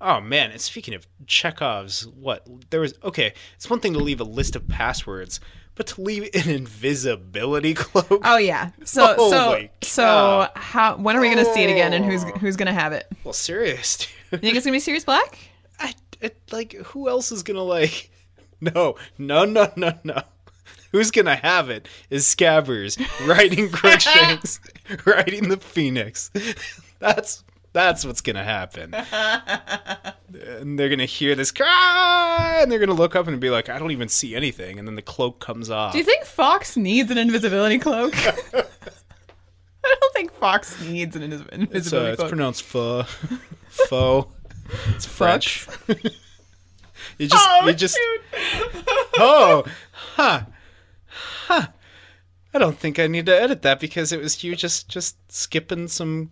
Oh man, and speaking of Chekhov's, what there was okay. It's one thing to leave a list of passwords, but to leave an invisibility [LAUGHS] cloak. oh yeah so Oh so so how when are we gonna see it again and who's Oh. who's gonna have it Well, Sirius, [LAUGHS] Dude. you think it's gonna be Sirius Black I, it, like, who else is gonna like [LAUGHS] No, no, no, no, no. Who's gonna have it is Scabbers riding Crookshanks, riding the Phoenix. That's that's what's gonna happen. and they're gonna hear this cry, and they're gonna look up and be like, "I don't even see anything." And then the cloak comes off. Do you think Fawkes needs an invisibility cloak? [LAUGHS] I don't think Fawkes needs an invis- it's, uh, invisibility it's pronounced pho, [LAUGHS] faux. It's French. [LAUGHS] you just, oh, you just, oh, huh, huh. I don't think I need to edit that because it was you just, just skipping some,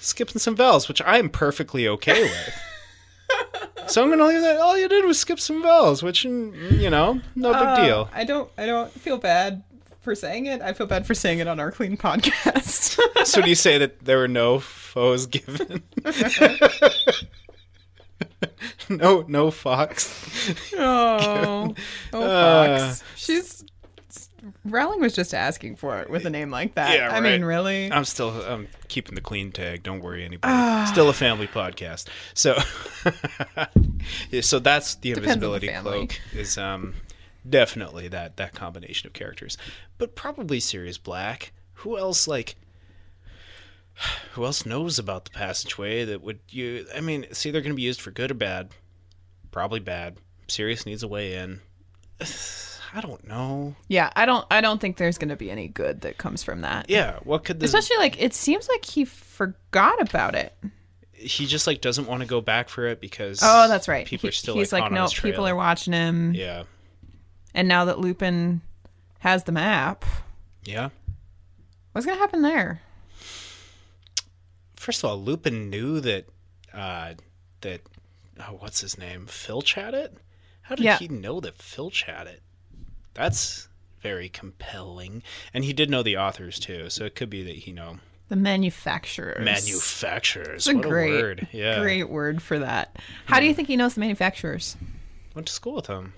skipping some vowels, which I am perfectly okay with. [LAUGHS] so I'm gonna leave that. All you did was skip some vowels, which mm, you know, no big Uh, deal. I don't. I don't feel bad for saying it. I feel bad for saying it on our clean podcast. [LAUGHS] So do you say that there were no foes given? [LAUGHS] no, no fox. oh, oh, Uh, Fawkes. She's. Rowling was just asking for it with a name like that. Yeah, I mean, really? I'm still I'm keeping the clean tag. Don't worry, anybody. Ah. still a family podcast. So, [LAUGHS] yeah, so that's the on the invisibility cloak is um definitely that that combination of characters, but probably Sirius Black. Who else like? [SIGHS] Who else knows about the passageway that would you? I mean, it's either going to be used for good or bad. Probably bad. Sirius needs a way in. [SIGHS] I don't know. Yeah, I don't. I don't think there's going to be any good that comes from that. Yeah, what could the Especially like it seems like he forgot about it. he just like doesn't want to go back for it because Oh, that's right. people He- are still he's like, like, no, people are watching him. yeah And now that Lupin has the map, yeah what's going to happen there? first of all lupin knew that uh that oh what's his name filch had it how did Yeah. he know that filch had it that's very compelling and he did know the authors too so it could be that you know The manufacturers. manufacturers It's a what great, a word yeah great word for that. How do you think he knows the manufacturers? went to school with him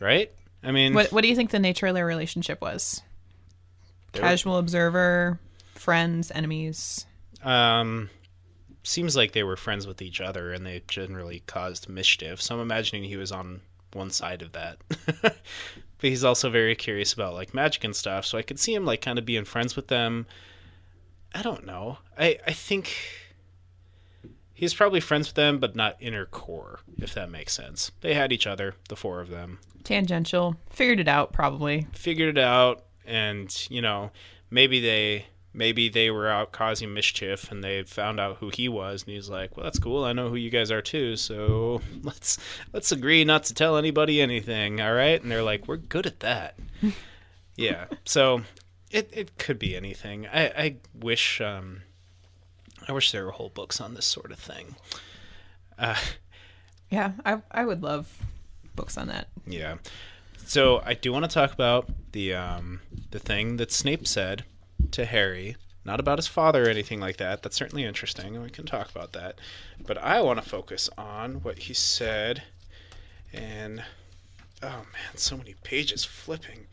right i mean What What do you think the nature of their relationship was? Casual observer, friends, enemies. Um, seems like they were friends with each other and they generally caused mischief. So I'm imagining he was on one side of that. [LAUGHS] but he's also very curious about like magic and stuff. So I could see him like kind of being friends with them. I don't know. I I think he's probably friends with them, but not inner core, if that makes sense. They had each other, the four of them Tangential. Figured it out, probably. figured it out and you know maybe they maybe they were out causing mischief and they found out who he was and he's like well that's cool. I know who you guys are too. So [LAUGHS] let's let's agree not to tell anybody anything. All right. And they're like we're good at that. [LAUGHS] Yeah. So it, it could be anything. I i wish um i wish there were whole books on this sort of thing. Uh Yeah, I I would love books on that. Yeah. So I do want to talk about the um the thing that Snape said to Harry, not about his father or anything like that. That's certainly interesting, and we can talk about that. But I want to focus on what he said and oh man, so many pages flipping.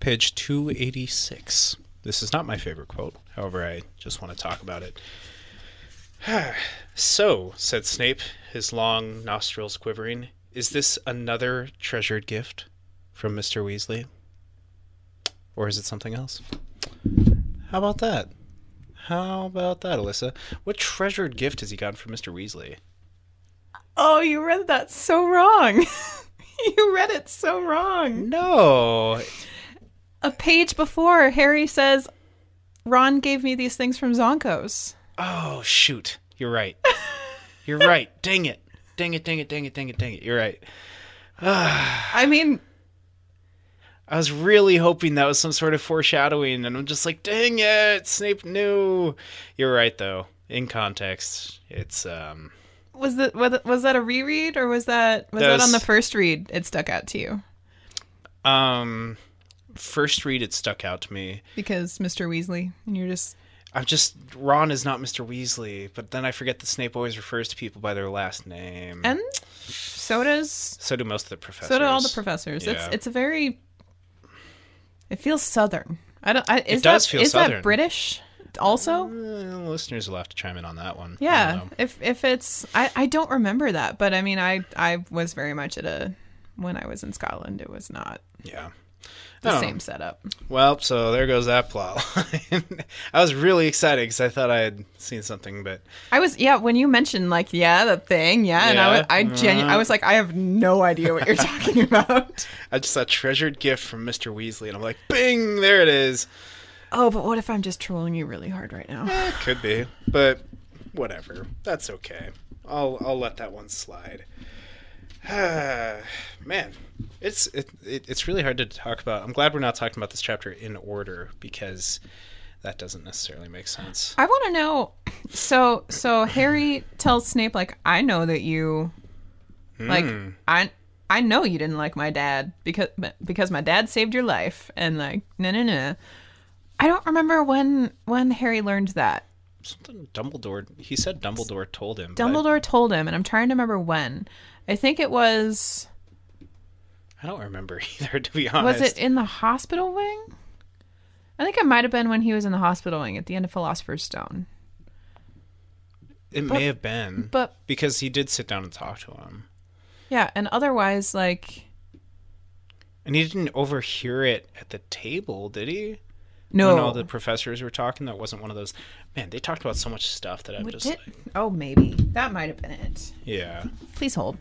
Page 286. This is not my favorite quote. However, I just want to talk about it. [SIGHS] So, said Snape, his long nostrils quivering, is this another treasured gift from Mr. Weasley? Or is it something else? How about that? How about that, Alyssa? What treasured gift has he gotten from Mr. Weasley? Oh, you read that so wrong. [LAUGHS] you read it so wrong. No. A page before, Harry says, Ron gave me these things from Zonko's. Oh, shoot. You're right. You're right. [LAUGHS] Dang it. Dang it, dang it, dang it, dang it, dang it. You're right. [SIGHS] I mean, I was really hoping that was some sort of foreshadowing, and I'm just like, dang it, Snape knew. You're right, though. In context, it's um, was that was that- a reread or was that was That that, was- on the first read? It stuck out to you um, first read it stuck out to me. because Mr. Weasley, and you're just I'm just Ron is not Mr. Weasley, but then I forget that Snape always refers to people by their last name. and so does so do most of the professors. so do all the professors. Yeah. It's it's a very it feels southern. I don't. I, is does that, feel is southern. that British? also? Uh, listeners will have to chime in on that one. Yeah. If if it's I I don't remember that, but I mean I I was very much at a when I was in Scotland it was not Yeah. The I same setup. Well, so there goes that plot line. [LAUGHS] I was really excited because I thought I had seen something, but I was yeah, when you mentioned like yeah, the thing, yeah, and I was I genu- I was like I have no idea what you're [LAUGHS] talking about. I just saw treasured gift from Mr. Weasley, and I'm like, bing, there it is. Oh, but what if I'm just trolling you really hard right now? Eh, could be, but whatever. That's okay. I'll I'll let that one slide. [SIGHS] Man, it's it, it it's really hard to talk about. I'm glad we're not talking about this chapter in order because that doesn't necessarily make sense. I want to know. So so Harry tells Snape like I know that you like Hmm. I I know you didn't like my dad because because my dad saved your life and like no no no. I don't remember when when Harry learned that. Something Dumbledore. He said Dumbledore told him. but Dumbledore told him, and I'm trying to remember when. I think it was I don't remember [LAUGHS] either, to be honest. was it in the hospital wing? I think it might have been when he was in the hospital wing at the end of Philosopher's Stone. It may have been, But because he did sit down and talk to him, yeah, and otherwise like and he didn't overhear it at the table, did he? No. When all the professors were talking, that wasn't one of those. Man, they talked about so much stuff that I'm just like, oh, maybe that might have been it. yeah. Please hold.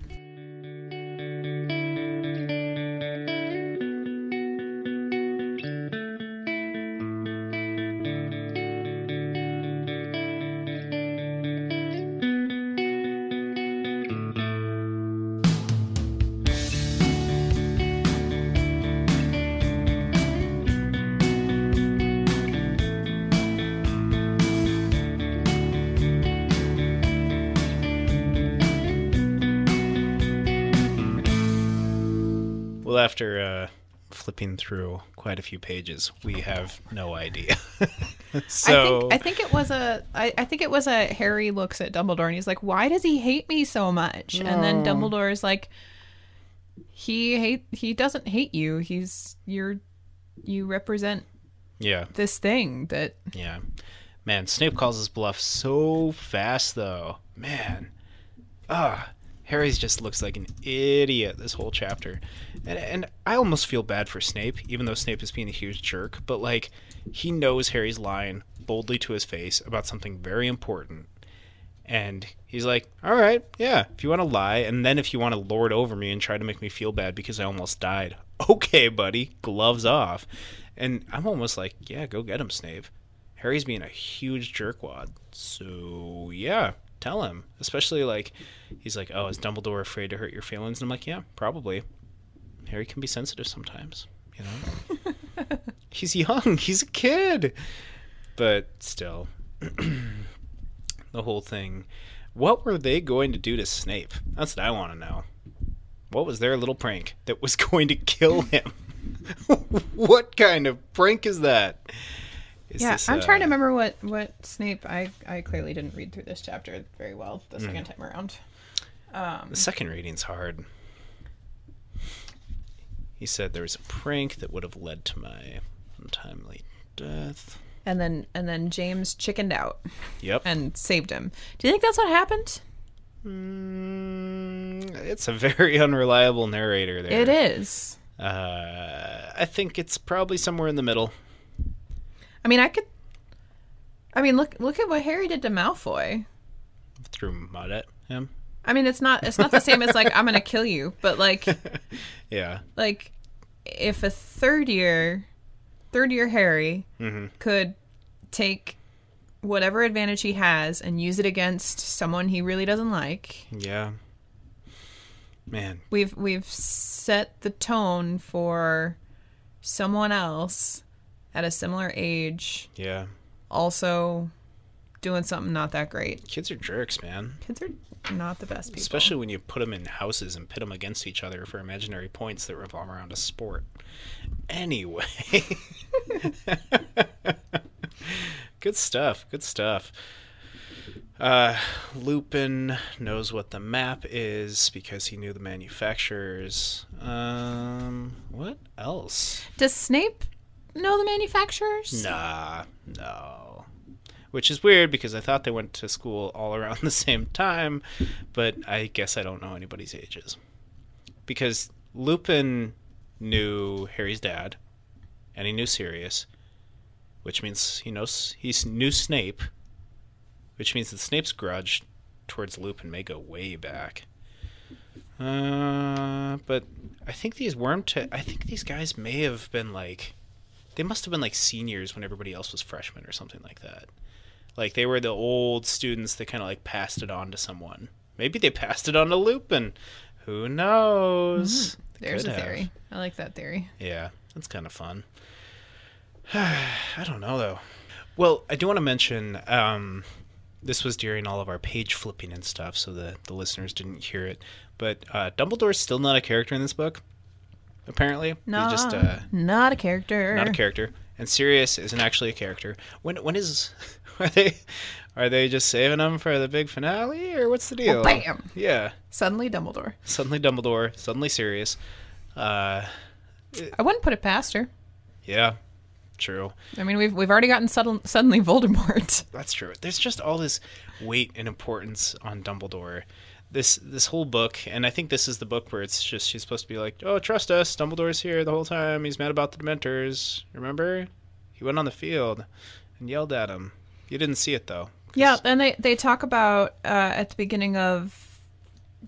Flipping through quite a few pages, we have no idea. so [LAUGHS] I think I think it was a I, I think it was a Harry looks at Dumbledore and he's like, Why does he hate me so much? And then Dumbledore is like he hate he doesn't hate you. He's you're you represent yeah, this thing that yeah. Man, Snape calls his bluff so fast, though. Man, ah, Harry's just looks like an idiot this whole chapter, and and I almost feel bad for Snape, even though Snape is being a huge jerk. But like, he knows Harry's lying boldly to his face about something very important, and he's like, "All right, yeah, if you want to lie, and then if you want to lord over me and try to make me feel bad because I almost died, [LAUGHS] okay, buddy, gloves off." And I'm almost like, "Yeah, go get him, Snape." Harry's being a huge jerkwad. So yeah, tell him. Especially like he's like, Oh, is Dumbledore afraid to hurt your feelings? And I'm like, Yeah, probably. Harry can be sensitive sometimes, you know? [LAUGHS] he's young, he's a kid. But still. [CLEARS THROAT] the whole thing. What were they going to do to Snape? That's what I want to know. What was their little prank that was [LAUGHS] going to kill him? [LAUGHS] what kind of prank is that? Is Yeah, this, I'm trying to uh, remember what what Snape I I clearly didn't read through this chapter very well the Hmm. second time around. The second reading's hard. He said there was a prank that would have led to my untimely death. And then and then James chickened out Yep. and saved him. Do you think that's what happened? Mm, it's a very [LAUGHS] unreliable narrator there. It is. Uh, I think it's probably somewhere in the middle. I mean, I could. I mean, look look at what Harry did to Malfoy. Threw mud at him. I mean, it's not it's not the same as like I'm gonna kill you, but like [LAUGHS] Yeah. like if a third year third year Harry hmm could take whatever advantage he has and use it against someone he really doesn't like, Yeah. Man. we've we've set the tone for someone else at a similar age Yeah. also doing something not that great. Kids are jerks, man. Kids are not the best people. Especially when you put them in houses and pit them against each other for imaginary points that revolve around a sport. Anyway. [LAUGHS] good stuff. Good stuff. Uh, Lupin knows what the map is because he knew the manufacturers. Um, what else? Does Snape know the manufacturers? Nah, no. which is weird because I thought they went to school all around [LAUGHS] the same time, but I guess I don't know anybody's ages. Because Lupin knew Harry's dad, and he knew Sirius, which means he knows he knew Snape, which means that Snape's grudge towards Lupin may go way back. Uh, but I think these worm t- I think these guys may have been like they must have been like seniors when everybody else was freshmen or something like that. Like they were the old students that kind of like passed it on to someone. Maybe they passed it on to Lupin. Who knows? They There's could a have. theory. I like that theory. Yeah, that's kind of fun. [SIGHS] I don't know though. Well, I do want to mention um, this was during all of our page flipping and stuff, so the the listeners didn't hear it. But uh, Dumbledore's still not a character in this book. Apparently, No, he's just uh, not a character. not a character. And Sirius isn't actually a character. When when is [LAUGHS] are they are they just saving him for the big finale or what's the deal? bam! Yeah. Suddenly Dumbledore. Suddenly Dumbledore, suddenly Sirius. Uh I wouldn't put it past her. yeah. True. I mean, we've we've already gotten sudden, suddenly Voldemort. That's true. There's just all this weight and importance on Dumbledore. This this whole book, and I think this is the book where it's just she's supposed to be like, "Oh, trust us. Dumbledore's here the whole time. He's mad about the Dementors. Remember? He went on the field and yelled at him. You didn't see it though." Yeah, and they they talk about uh, at the beginning of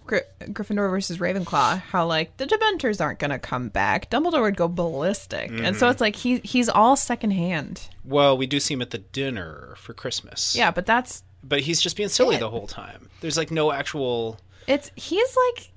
Gry- Gryffindor versus Ravenclaw how like the Dementors aren't gonna come back. Dumbledore would go ballistic, and Mm-hmm. so it's like he he's all secondhand. Well, we do see him at the dinner for Christmas. Yeah, but that's But he's just being silly It. the whole time. There's like no actual. it's he's like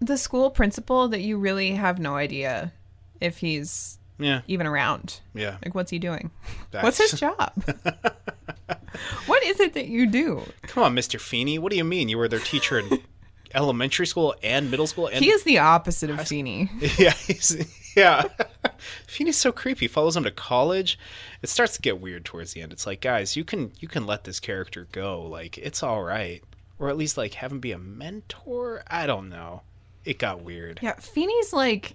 the school principal that you really have no idea if he's Yeah. even around. Yeah. Like, what's he doing? That's- What's his job? [LAUGHS] what is it that you do? Come on, Mr. Feeny. What do you mean? You were their teacher in [LAUGHS] elementary school and middle school? And He is the opposite of Feeny. [LAUGHS] Yeah, he's, yeah. [LAUGHS] Feeny's so creepy. Follows him to college. It starts to get weird towards the end. It's like, guys, you can you can let this character go. Like, it's all right, or at least like have him be a mentor. I don't know. It got weird. Yeah, Feeny's like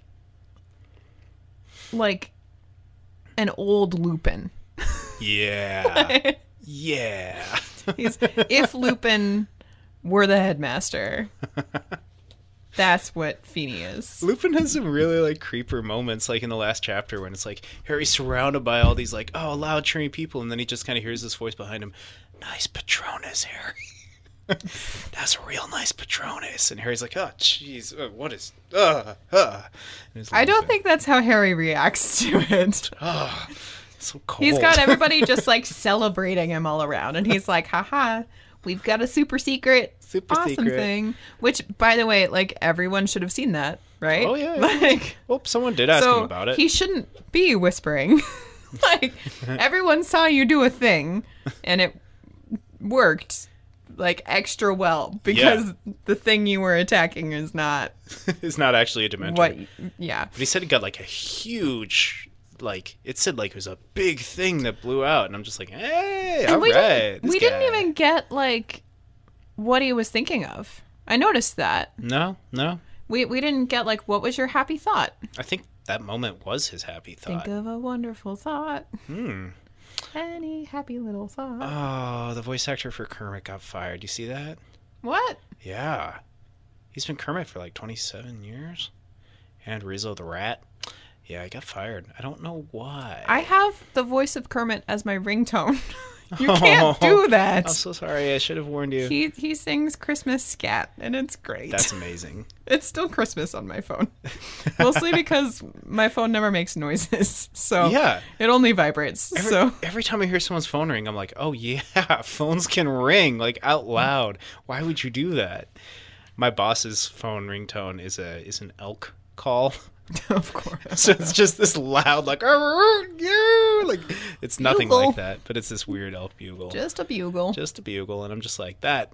like an old Lupin. Yeah, [LAUGHS] yeah. He's if Lupin were the headmaster. [LAUGHS] That's what Feeny is. Lupin has some really like creeper moments, like in the last chapter when it's like Harry's surrounded by all these like oh loud cheering people, and then he just kind of hears this voice behind him, "Nice Patronus, Harry." [LAUGHS] That's a real nice Patronus, and Harry's like, "Oh, jeez, uh, what is? Uh, uh. I don't think that's how Harry reacts to it. Oh, so cold. He's got everybody just [LAUGHS] like celebrating him all around, and he's like, haha, we've got a super secret, Super awesome secret. thing. Which, by the way, like everyone should have seen that, right? Oh, yeah. Like, Well, someone did ask so him about it. he shouldn't be whispering. [LAUGHS] [LAUGHS] like, everyone saw you do a thing, and it worked like extra well because the thing you were attacking is not [LAUGHS] It's not actually a Dementor. what. Yeah. But he said he got like a huge, like it said like it was a big thing that blew out, and I'm just like, hey, all we right. didn't, we didn't even get like what he was thinking of. I noticed that. No, no. We we didn't get like what was your happy thought? I think that moment was his happy thought. Think of a wonderful thought. Hmm. Any happy little thought. Oh, the voice actor for Kermit got fired. You see that? what? Yeah. He's been Kermit for like 27 years. And Rizzo the Rat. Yeah, I got fired. I don't know why. I have the voice of Kermit as my ringtone. [LAUGHS] you can't [LAUGHS] do that. I'm so sorry. I should have warned you. He he sings Christmas scat and it's great. That's [LAUGHS] amazing. It's still Christmas on my phone. Mostly because my phone never makes noises. So Yeah. it only vibrates. Every, so every time I hear someone's phone ring, I'm like, oh yeah, phones can ring like out mm. loud. Why would you do that? My boss's phone ringtone is a is an elk call. [LAUGHS] of course. So it's just this loud like "Arr, like it's nothing Bugle. like that, but it's this weird elk bugle. Just a bugle. Just a bugle and I'm just like that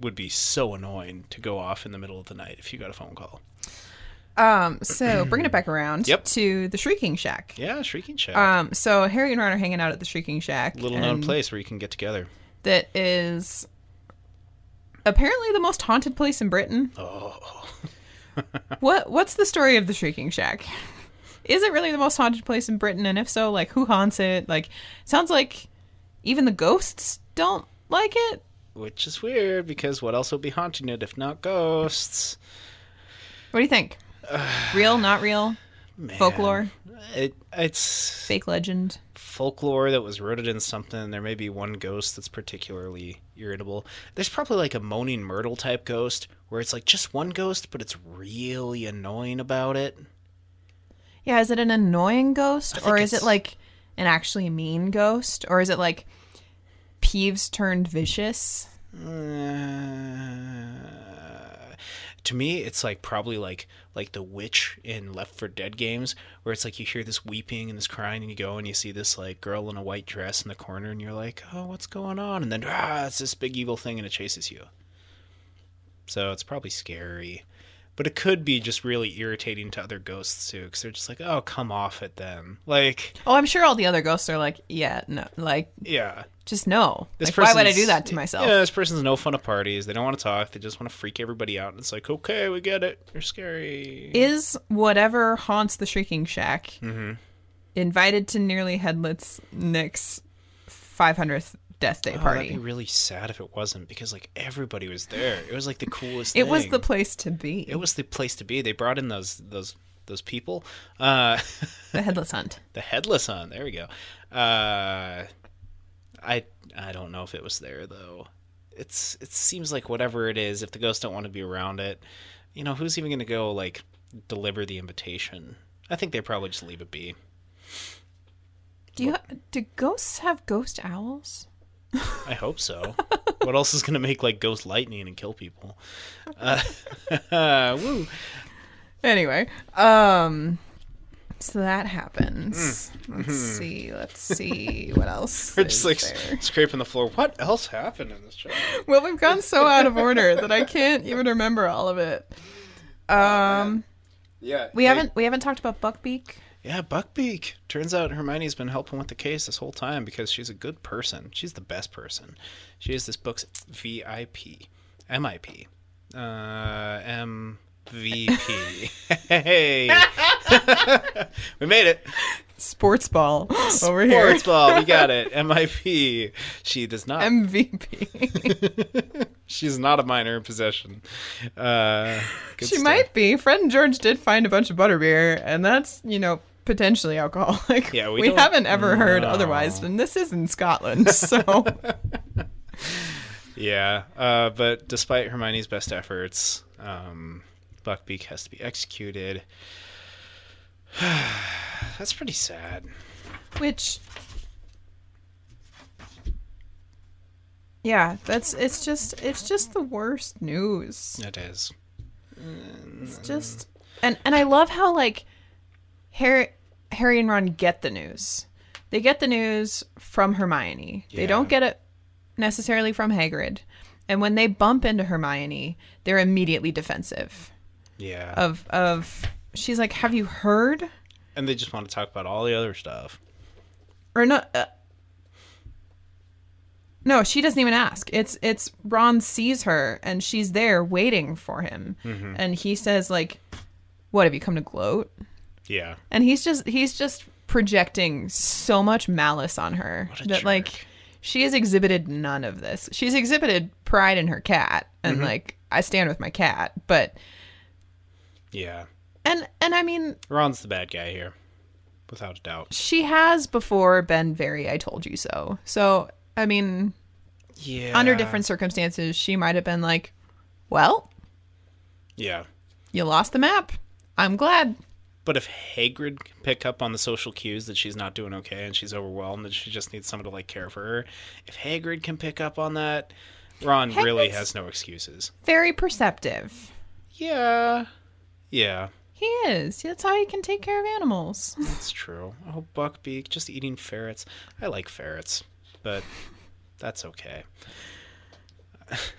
would be so annoying to go off in the middle of the night if you got a phone call. Um, so [CLEARS THROAT] bringing it back around Yep. to the Shrieking Shack. Yeah, shrieking shack. Um, so Harry and Ron are hanging out at the Shrieking Shack. Little known place where you can get together. That is apparently the most haunted place in Britain. Oh. [LAUGHS] What What's the story of the Shrieking Shack? Is it really the most haunted place in Britain? And if so, like who haunts it? Like, sounds like even the ghosts don't like it. Which is weird because what else would be haunting it if not ghosts? What do you think? real, not real? Man, Folklore? It it's Fake legend? folklore that was rooted in something. There may be one ghost that's particularly irritable. There's probably like a moaning myrtle type ghost where it's like just one ghost, but it's really annoying about it. Yeah, is it an annoying ghost or is it like an actually mean ghost or is it like Peeves turned vicious? Uh, to me, it's like probably like like the witch in Left 4 Dead games, where it's like you hear this weeping and this crying, and you go and you see this like girl in a white dress in the corner, and you're like, oh, what's going on? And then ah, it's this big evil thing, and it chases you. So it's probably scary, but it could be just really irritating to other ghosts too, because they're just like, oh, come off it then. Like, Oh, I'm sure all the other ghosts are like, yeah, no, like yeah, just no. This Like, why would I do that to myself? Yeah, this person's no fun at parties. They don't want to talk. They just want to freak everybody out. And it's like, okay, we get it. You're scary. Is whatever haunts the Shrieking Shack Mm-hmm. invited to nearly headless Nick's 500th death day Oh, that'd be really sad if it wasn't because like everybody was there. It was like the coolest. it was the place to be. It was the place to be. They brought in those those those people. Uh, [LAUGHS] the headless hunt. the headless hunt. There we go. Uh, I I don't know if it was there though. It's it seems like whatever it is, if the ghosts don't want to be around it, you know, who's even going to go like deliver the invitation? I think they probably just leave it be. Do you do ghosts have ghost owls? [LAUGHS] I hope so. what else is going to make like ghost lightning and kill people? Uh, [LAUGHS] woo. Anyway, um so that happens. Let's see. Let's [LAUGHS] see what else. Mm. We're just like there. scraping the floor. What else happened in this show? Well, we've gone so out of order that I can't even remember all of it. Um Yeah, we haven't we haven't talked about Buckbeak. Yeah, Buckbeak. Turns out Hermione's been helping with the case this whole time because she's a good person. She's the best person. She is this book's VIP, MIP, uh, MVP. [LAUGHS] hey, [LAUGHS] we made it. Sports ball over here. Sports ball, we got it. [LAUGHS] MIP. She does not. MVP. She's not a minor in possession. Uh, she stuff. might be. Fred and George did find a bunch of butterbeer, and that's, you know, potentially alcoholic. Yeah, we we, haven't ever heard otherwise, and this is in Scotland, so [LAUGHS] [LAUGHS] Yeah, uh, but despite Hermione's best efforts, um, Buckbeak has to be executed. [SIGHS] That's pretty sad. which Yeah, that's it's just it's just the worst news. It is. It's just and and I love how like Harry Harry and Ron get the news. They get the news from Hermione. They don't get it necessarily from Hagrid. And when they bump into Hermione, they're immediately defensive Yeah. of of she's like, "Have you heard?" and they just want to talk about all the other stuff. Or not uh, No, she doesn't even ask. It's it's Ron sees her and she's there waiting for him. Mm-hmm. And he says like, "What have you come to gloat?" Yeah. and he's just he's just projecting so much malice on her that jerk. like she has exhibited none of this she's exhibited pride in her cat and Mm-hmm. like i stand with my cat but Yeah. and and i mean Ron's the bad guy here, without a doubt. she has before been very i told you so so i mean Yeah. under different circumstances she might have been like well Yeah. you lost the map i'm glad But if Hagrid can pick up on the social cues that she's not doing okay and she's overwhelmed and she just needs someone to like care for her, if Hagrid can pick up on that, Ron really has no excuses. very perceptive Yeah. Yeah. he is that's how he can take care of animals [LAUGHS] That's true. Oh, Buckbeak, just eating ferrets. I like ferrets, but that's okay.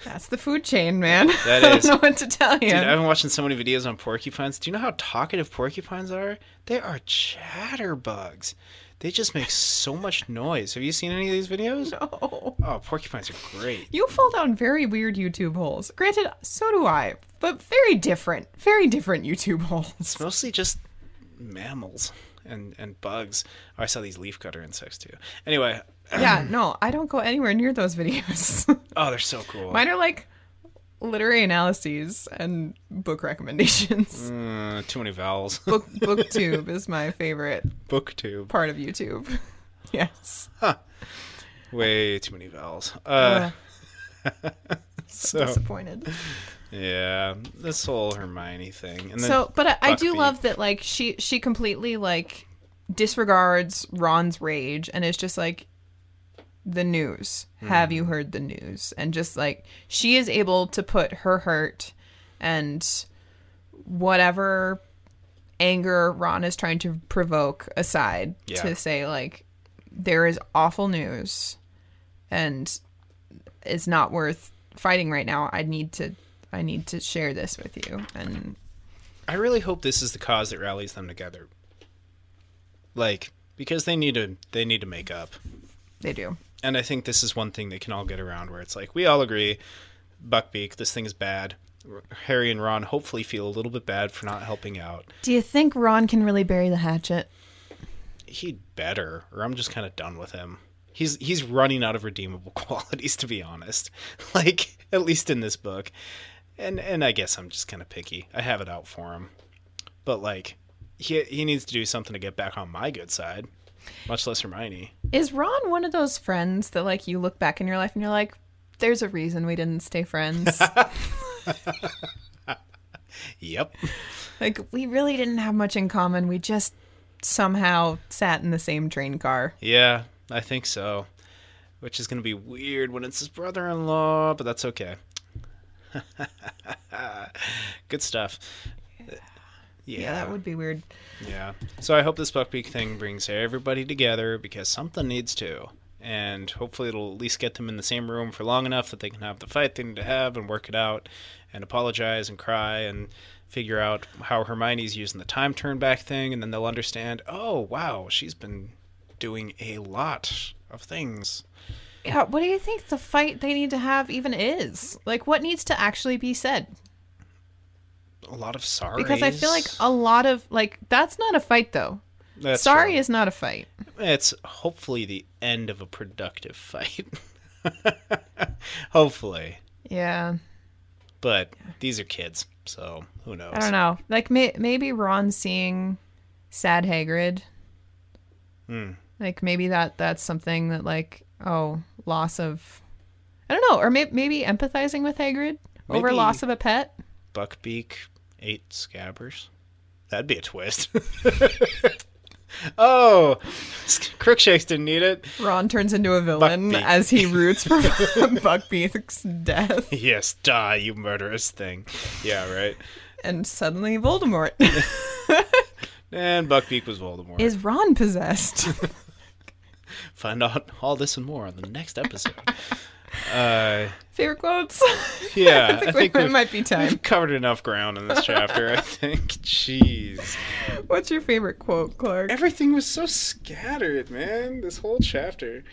That's the food chain man That [LAUGHS] i don't know what to tell you Dude, I've been watching so many videos on porcupines. Do you know how talkative porcupines are? They are chatterbugs. They just make so much noise. Have you seen any of these videos? [LAUGHS] no Oh, porcupines are great. You fall down very weird YouTube holes. Granted, so do I, but very different, very different YouTube [LAUGHS] holes. It's mostly just mammals and and bugs. Oh, I saw these leafcutter insects too. Anyway, Yeah, no, I don't go anywhere near those videos. [LAUGHS] oh, they're so cool. Mine are like literary analyses and book recommendations. Uh, [LAUGHS] too many vowels. Book [LAUGHS] booktube is my favorite Booktube. part of YouTube. yes. Way too many vowels. Uh, so Disappointed. yeah, this whole Hermione thing, and then So, but I, I do Buckbeak. love that like she she completely like disregards Ron's rage and is just like the news. Hmm. Have you heard the news? And just like she is able to put her hurt and whatever anger Ron is trying to provoke aside Yeah. to say like there is awful news and it's not worth fighting right now. I need to I need to share this with you and I really hope this is the cause that rallies them together. Like because they need to they need to make up. they do. And I think this is one thing they can all get around where it's like we all agree Buckbeak this thing is bad. Harry and Ron hopefully feel a little bit bad for not helping out. Do you think Ron can really bury the hatchet? He'd better or I'm just kind of done with him. He's he's running out of redeemable [LAUGHS] qualities to be honest. [LAUGHS] Like at least in this book. And and I guess I'm just kind of picky. I have it out for him. But like he he needs to do something to get back on my good side. Much less Hermione. Is Ron one of those friends that like you look back in your life and you're like, there's a reason we didn't stay friends. [LAUGHS] Yep. like we really didn't have much in common. We just somehow sat in the same train car. Yeah, I think so. Which is going to be weird when it's his brother in law, but that's okay. [LAUGHS] Good stuff. Yeah. Yeah, that would be weird. Yeah. So I hope this Buckbeak thing brings everybody together because something needs to. And hopefully it'll at least get them in the same room for long enough that they can have the fight they need to have and work it out and apologize and cry and figure out how Hermione's using the time turn back thing and then they'll understand, oh wow, she's been doing a lot of things. Yeah, what do you think the fight they need to have even is? Like what needs to actually be said? A lot of sorry. Because I feel like a lot of like that's not a fight though. That's Sorry true. is not a fight. It's hopefully the end of a productive fight. [LAUGHS] hopefully. Yeah. But these are kids, so who knows? I don't know. Like may- maybe Ron seeing sad Hagrid. Hmm. Like maybe that that's something that like oh loss of I don't know or may- maybe empathizing with Hagrid over loss of a pet. Buckbeak ate scabbers. That'd be a twist. [LAUGHS] oh, Crookshanks didn't need it. Ron turns into a villain Buckbeak. as he roots for [LAUGHS] Buckbeak's death, Yes, die, you murderous thing. Yeah, right. and suddenly Voldemort [LAUGHS] And Buckbeak was Voldemort. is Ron possessed. Find out all this and more on the next episode. Uh, Favorite quotes? [LAUGHS] yeah, [LAUGHS] I think, we- it we've- might be time. We've covered enough ground in this chapter, I [LAUGHS] think. Jeez. What's your favorite quote, Clark? Everything was so scattered, man, this whole chapter.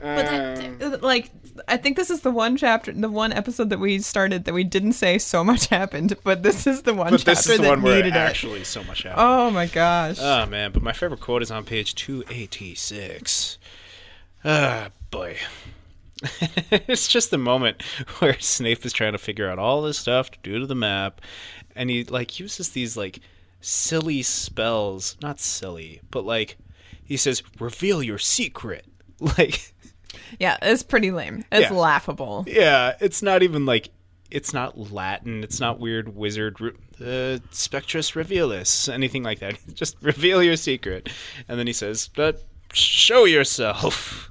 But Um, that, like, I think this is the one chapter, the one episode that we started that we didn't say so much happened, but this is the one but chapter this is the that one where needed it. actually so much happened. Oh my gosh. Oh man, but my favorite quote is on page 286. Ah, boy. [LAUGHS] it's just the moment [LAUGHS] where Snape is trying to figure out all this stuff to do to the map and he like uses these like silly spells, not silly, but like he says reveal your secret. [LAUGHS] Like yeah, it's pretty lame. It's Yeah. laughable. yeah, it's not even like it's not Latin. It's not weird wizard uh, spectrus revealis, anything like that. Just reveal your secret, and then he says, "But show yourself."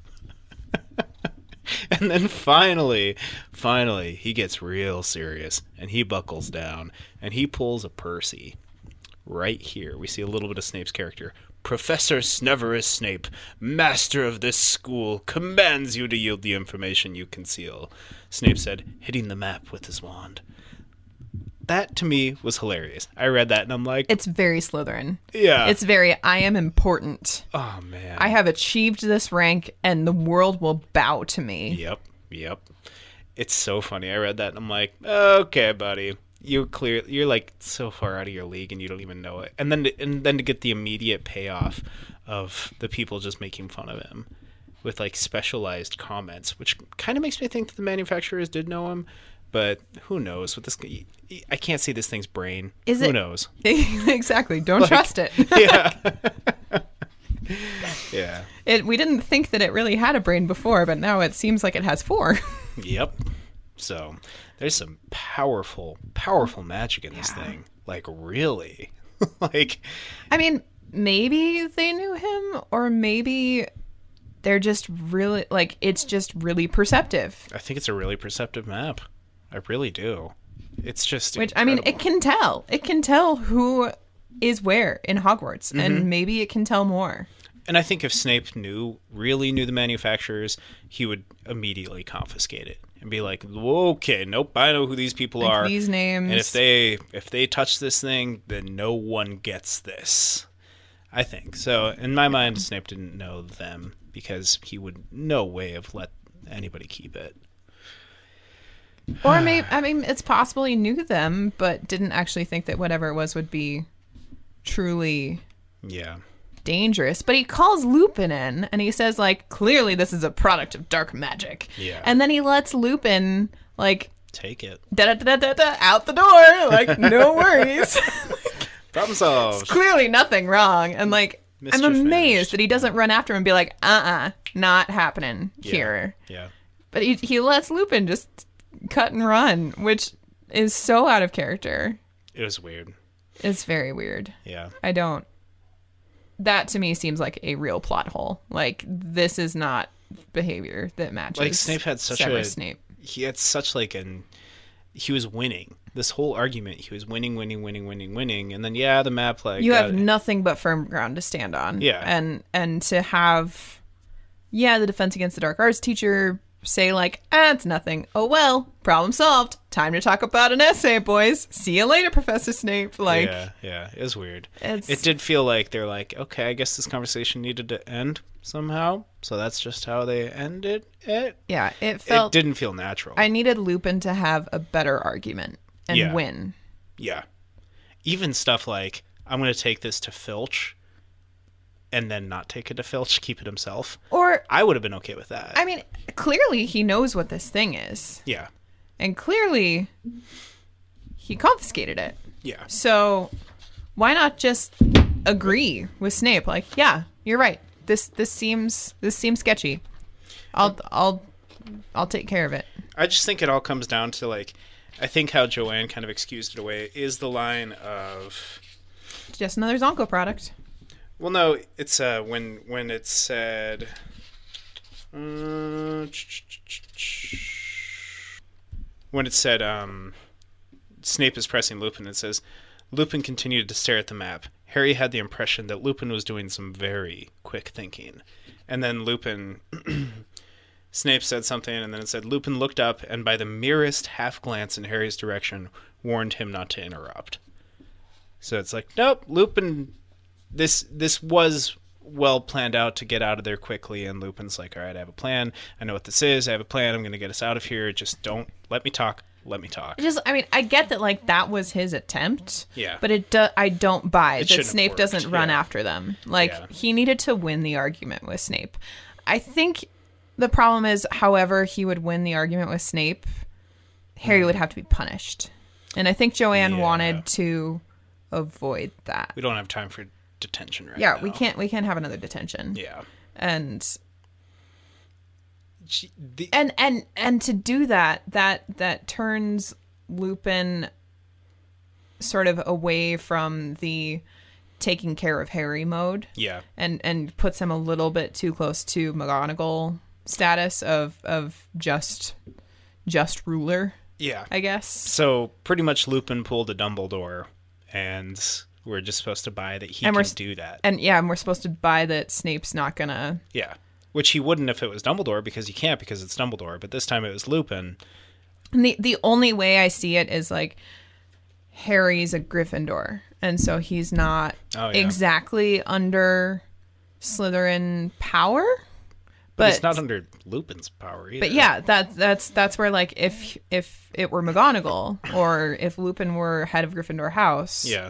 [LAUGHS] and then finally, finally, he gets real serious, and he buckles down, and he pulls a Percy. Right here, we see a little bit of Snape's character. Professor Severus Snape, master of this school, commands you to yield the information you conceal. Snape said, hitting the map with his wand. That to me was hilarious. I read that and I'm like, It's very Slytherin. yeah. It's very, I am important. oh man. I have achieved this rank and the world will bow to me. Yep, yep. It's so funny. I read that and I'm like, okay, buddy. you're clear you're like so far out of your league and you don't even know it and then to, and then to get the immediate payoff of the people just making fun of him with like specialized comments which kind of makes me think that the manufacturers did know him but who knows with this i can't see this thing's brain Is who it- knows [LAUGHS] exactly. Don't trust it. [LAUGHS] yeah [LAUGHS] yeah it. We didn't think that it really had a brain before, but now it seems like it has four. yep so there's some powerful powerful magic in this Yeah. thing like really like I mean, maybe they knew him, or maybe they're just really like it's just really perceptive. I think it's a really perceptive map. I really do. It's just Which I mean, it can tell. It can tell who is where in Hogwarts, Mm-hmm. and maybe it can tell more. and I think if Snape knew, really knew the manufacturers, he would immediately confiscate it and be like, "Okay, nope, I know who these people Like are, these names. and if they if they touch this thing, then no one gets this." I think so. In my mind, Snape didn't know them because he would no way have let anybody keep it. Or maybe I mean it's possible he knew them but didn't actually think that whatever it was would be truly Yeah, dangerous. But he calls Lupin in and he says like clearly this is a product of dark magic. Yeah. And then he lets Lupin like take it. da da da da da out the door [LAUGHS] like no [LAUGHS] worries. Problem solved. It's clearly nothing wrong and like Mischief I'm amazed that he doesn't run after him and be like uh-uh not happening Yeah. here. Yeah. But he he lets Lupin just cut and run, which is so out of character. It was weird. It's very weird. Yeah. I don't. That to me seems like a real plot hole. Like this is not behavior that matches. Like, Snape had such Severus a- Snape. he had such like an he was winning this whole argument he was winning winning winning winning winning and then yeah the map like You have nothing but firm ground to stand on. Yeah. and and to have, yeah, the defense against the dark arts teacher say like, ah, it's nothing. Oh well, problem solved. Time to talk about an essay, boys. See you later, Professor Snape. Like, yeah yeah it was weird It's- it did feel like they're like okay i guess this conversation needed to end somehow so that's just how they ended it yeah, it felt. it didn't feel natural I needed Lupin to have a better argument and Yeah. win. yeah even stuff like i'm gonna take this to filch and then not take it to filch keep it himself Or i would have been okay with that I mean, clearly he knows what this thing is, yeah and clearly he confiscated it. yeah So why not just agree with Snape? Like, yeah, you're right. This this seems this seems sketchy. I'll I'll I'll take care of it. I just think it all comes down to like, I think how Joanne kind of excused it away is the line of, Just another Zonko product. Well, no, it's uh when when it said, uh, when it said um, Snape is pressing Lupin, it says Lupin continued to stare at the map. Harry had the impression that Lupin was doing some very quick thinking, and then Lupin. [CLEARS THROAT] Snape said something, and then it said Lupin looked up and, by the merest half glance in Harry's direction, warned him not to interrupt. So it's like, nope, Lupin. This this was well planned out to get out of there quickly, and Lupin's like, all right, I have a plan. I know what this is. I have a plan. I'm going to get us out of here. Just don't let me talk. Let me talk. Just I mean, I get that like that was his attempt. Yeah. But it do, I don't buy that Snape doesn't run yeah. after them. Like Yeah. he needed to win the argument with Snape. I think the problem is however he would win the argument with Snape, Harry would have to be punished. And I think Joanne. Yeah. wanted to avoid that. We don't have time for detention right Yeah, now. we can't we can't have another detention. Yeah. And She- the- and and and to do that that that turns Lupin sort of away from the taking care of Harry mode yeah. and and puts him a little bit too close to McGonagall status of of just just ruler, Yeah. I guess. So pretty much Lupin pulled a Dumbledore, and we're just supposed to buy that he And we're can do that. And yeah, and we're supposed to buy that Snape's not gonna Yeah. Which he wouldn't if it was Dumbledore because he can't because it's Dumbledore. But this time it was Lupin. And the the only way I see it is like Harry's a Gryffindor, and so he's not Oh, yeah. exactly under Slytherin power, But, But it's not under Lupin's power either. But yeah, that that's that's where like if if it were McGonagall or if Lupin were head of Gryffindor House, Yeah.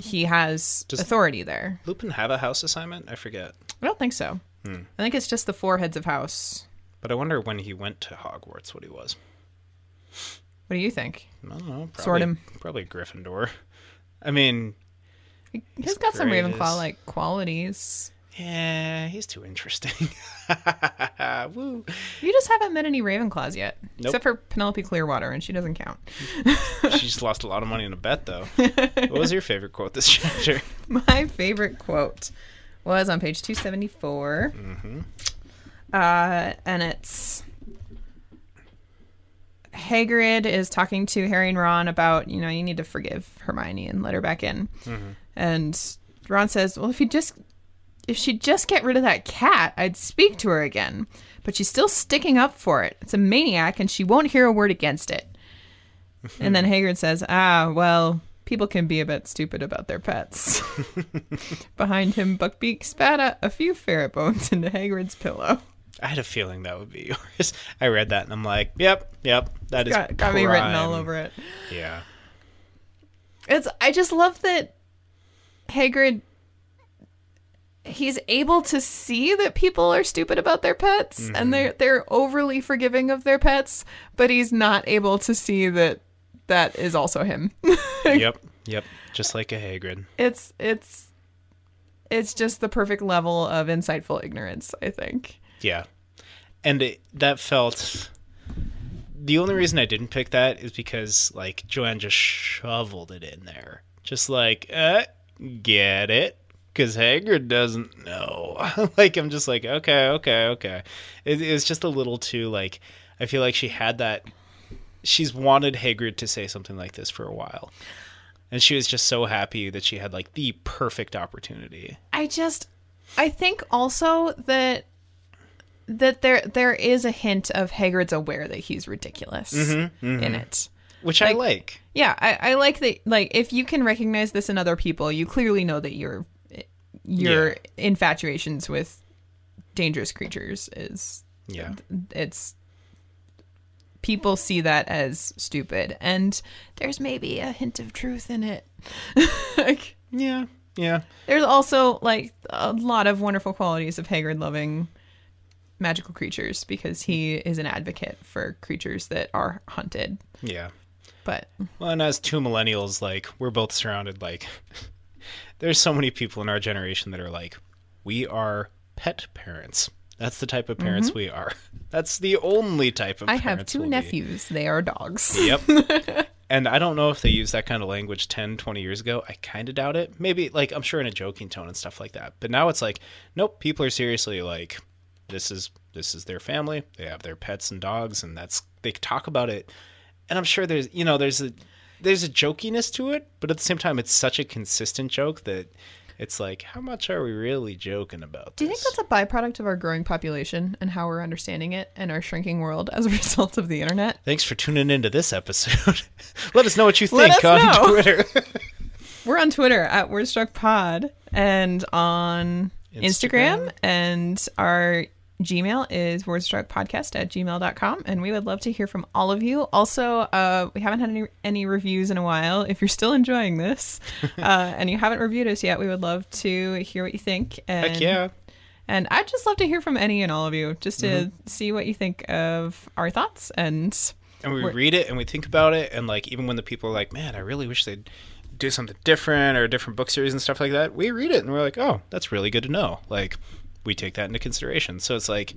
He has Does- authority there. Lupin have a house assignment? I forget. I don't think so. Hmm. I think it's just the four heads of house. But I wonder when he went to Hogwarts what he was. What do you think? I don't know. Probably, Sort him. Probably Gryffindor. I mean, He's He's got some. Ravenclaw like qualities. Yeah, he's too interesting. [LAUGHS] Woo. You just haven't met any Ravenclaws yet, Nope. except for Penelope Clearwater, and she doesn't count. [LAUGHS] She just lost a lot of money in a bet, though. what was your favorite quote this chapter? [LAUGHS] My favorite quote was on page 274. Mm-hmm. Uh, and it's Hagrid is talking to Harry and Ron about, you know, you need to forgive Hermione and let her back in. Mm-hmm. And Ron says, "Well, if you just if she'd just get rid of that cat, I'd speak to her again. But she's still sticking up for it. It's a maniac and she won't hear a word against it." [LAUGHS] and then Hagrid says, "Ah, well, people can be a bit stupid about their pets." [LAUGHS] Behind him, Buckbeak spat a, a few ferret bones into Hagrid's pillow. I had a feeling that would be [LAUGHS] yours. I read that and I'm like, yep, yep, that is Got, got me written all over it. Yeah. It's I just love that Hagrid he's able to see that people are stupid about their pets Mm-hmm. and they're they're overly forgiving of their pets, but he's not able to see that that is also him. [LAUGHS] yep, yep. Just like a Hagrid. it's it's it's just the perfect level of insightful ignorance, I think. Yeah. And it, that felt. The only reason I didn't pick that is because, like, Joanne just shoveled it in there. Just like, uh, get it? Because Hagrid doesn't know. [LAUGHS] like, I'm just like, okay, okay, okay. It, it was just a little too, like, I feel like she had that. She's wanted Hagrid to say something like this for a while. And she was just so happy that she had, like, the perfect opportunity. I just I think also that that there there is a hint of Hagrid's aware that he's ridiculous Mm-hmm, in it. Which I like. Yeah, I, I like that. Like, if you can recognize this in other people, you clearly know that your your Yeah. infatuations with dangerous creatures is Yeah. it's people see that as stupid, and there's maybe a hint of truth in it. [LAUGHS] like, Yeah. Yeah. there's also like a lot of wonderful qualities of Hagrid loving magical creatures because he is an advocate for creatures that are hunted. Yeah. But Well, and as two millennials, like we're both surrounded. Like, there's so many people in our generation that are like, we are pet parents. That's the type of parents we are. [LAUGHS] That's the only type of. Mm-hmm. I have 2 we'll be. nephews. They are dogs. Yep. [LAUGHS] and I don't know if they used that kind of language 10, 20 years ago. I kind of doubt it. Maybe, like, I'm sure in a joking tone and stuff like that. But now it's like, nope, people are seriously like, this is this is their family. They have their pets and dogs, and that's they talk about it. And I'm sure there's you know there's a there's a jokiness to it, but at the same time, it's such a consistent joke that it's like, how much are we really joking about? Do you think that's a byproduct of our growing population and how we're understanding it and our shrinking world as a [LAUGHS] result of the internet? Thanks for tuning into this episode. [LAUGHS] Let us know what you [LAUGHS] think on know. Twitter. We're on Twitter at WordStruckPod and on Instagram. Instagram. and our Gmail is wordstruckpodcast at gmail.com. And we would love to hear from all of you. Also, uh, we haven't had any, any reviews in a while. If you're still enjoying this [LAUGHS] uh, and you haven't reviewed us yet, we would love to hear what you think. And, Heck yeah. And I'd just love to hear from any and all of you just to Mm-hmm. see what you think of our thoughts. And and we read it and we think about it and like even when the people are like man i really wish they'd do something different or a different book series and stuff like that we read it and we're like oh that's really good to know like we take that into consideration. So it's like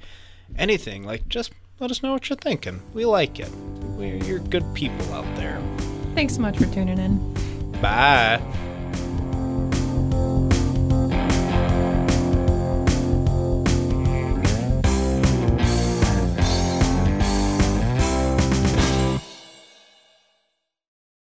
anything like just let us know what you're thinking. We like it. We're, you're good people out there. Thanks so much for tuning in. bye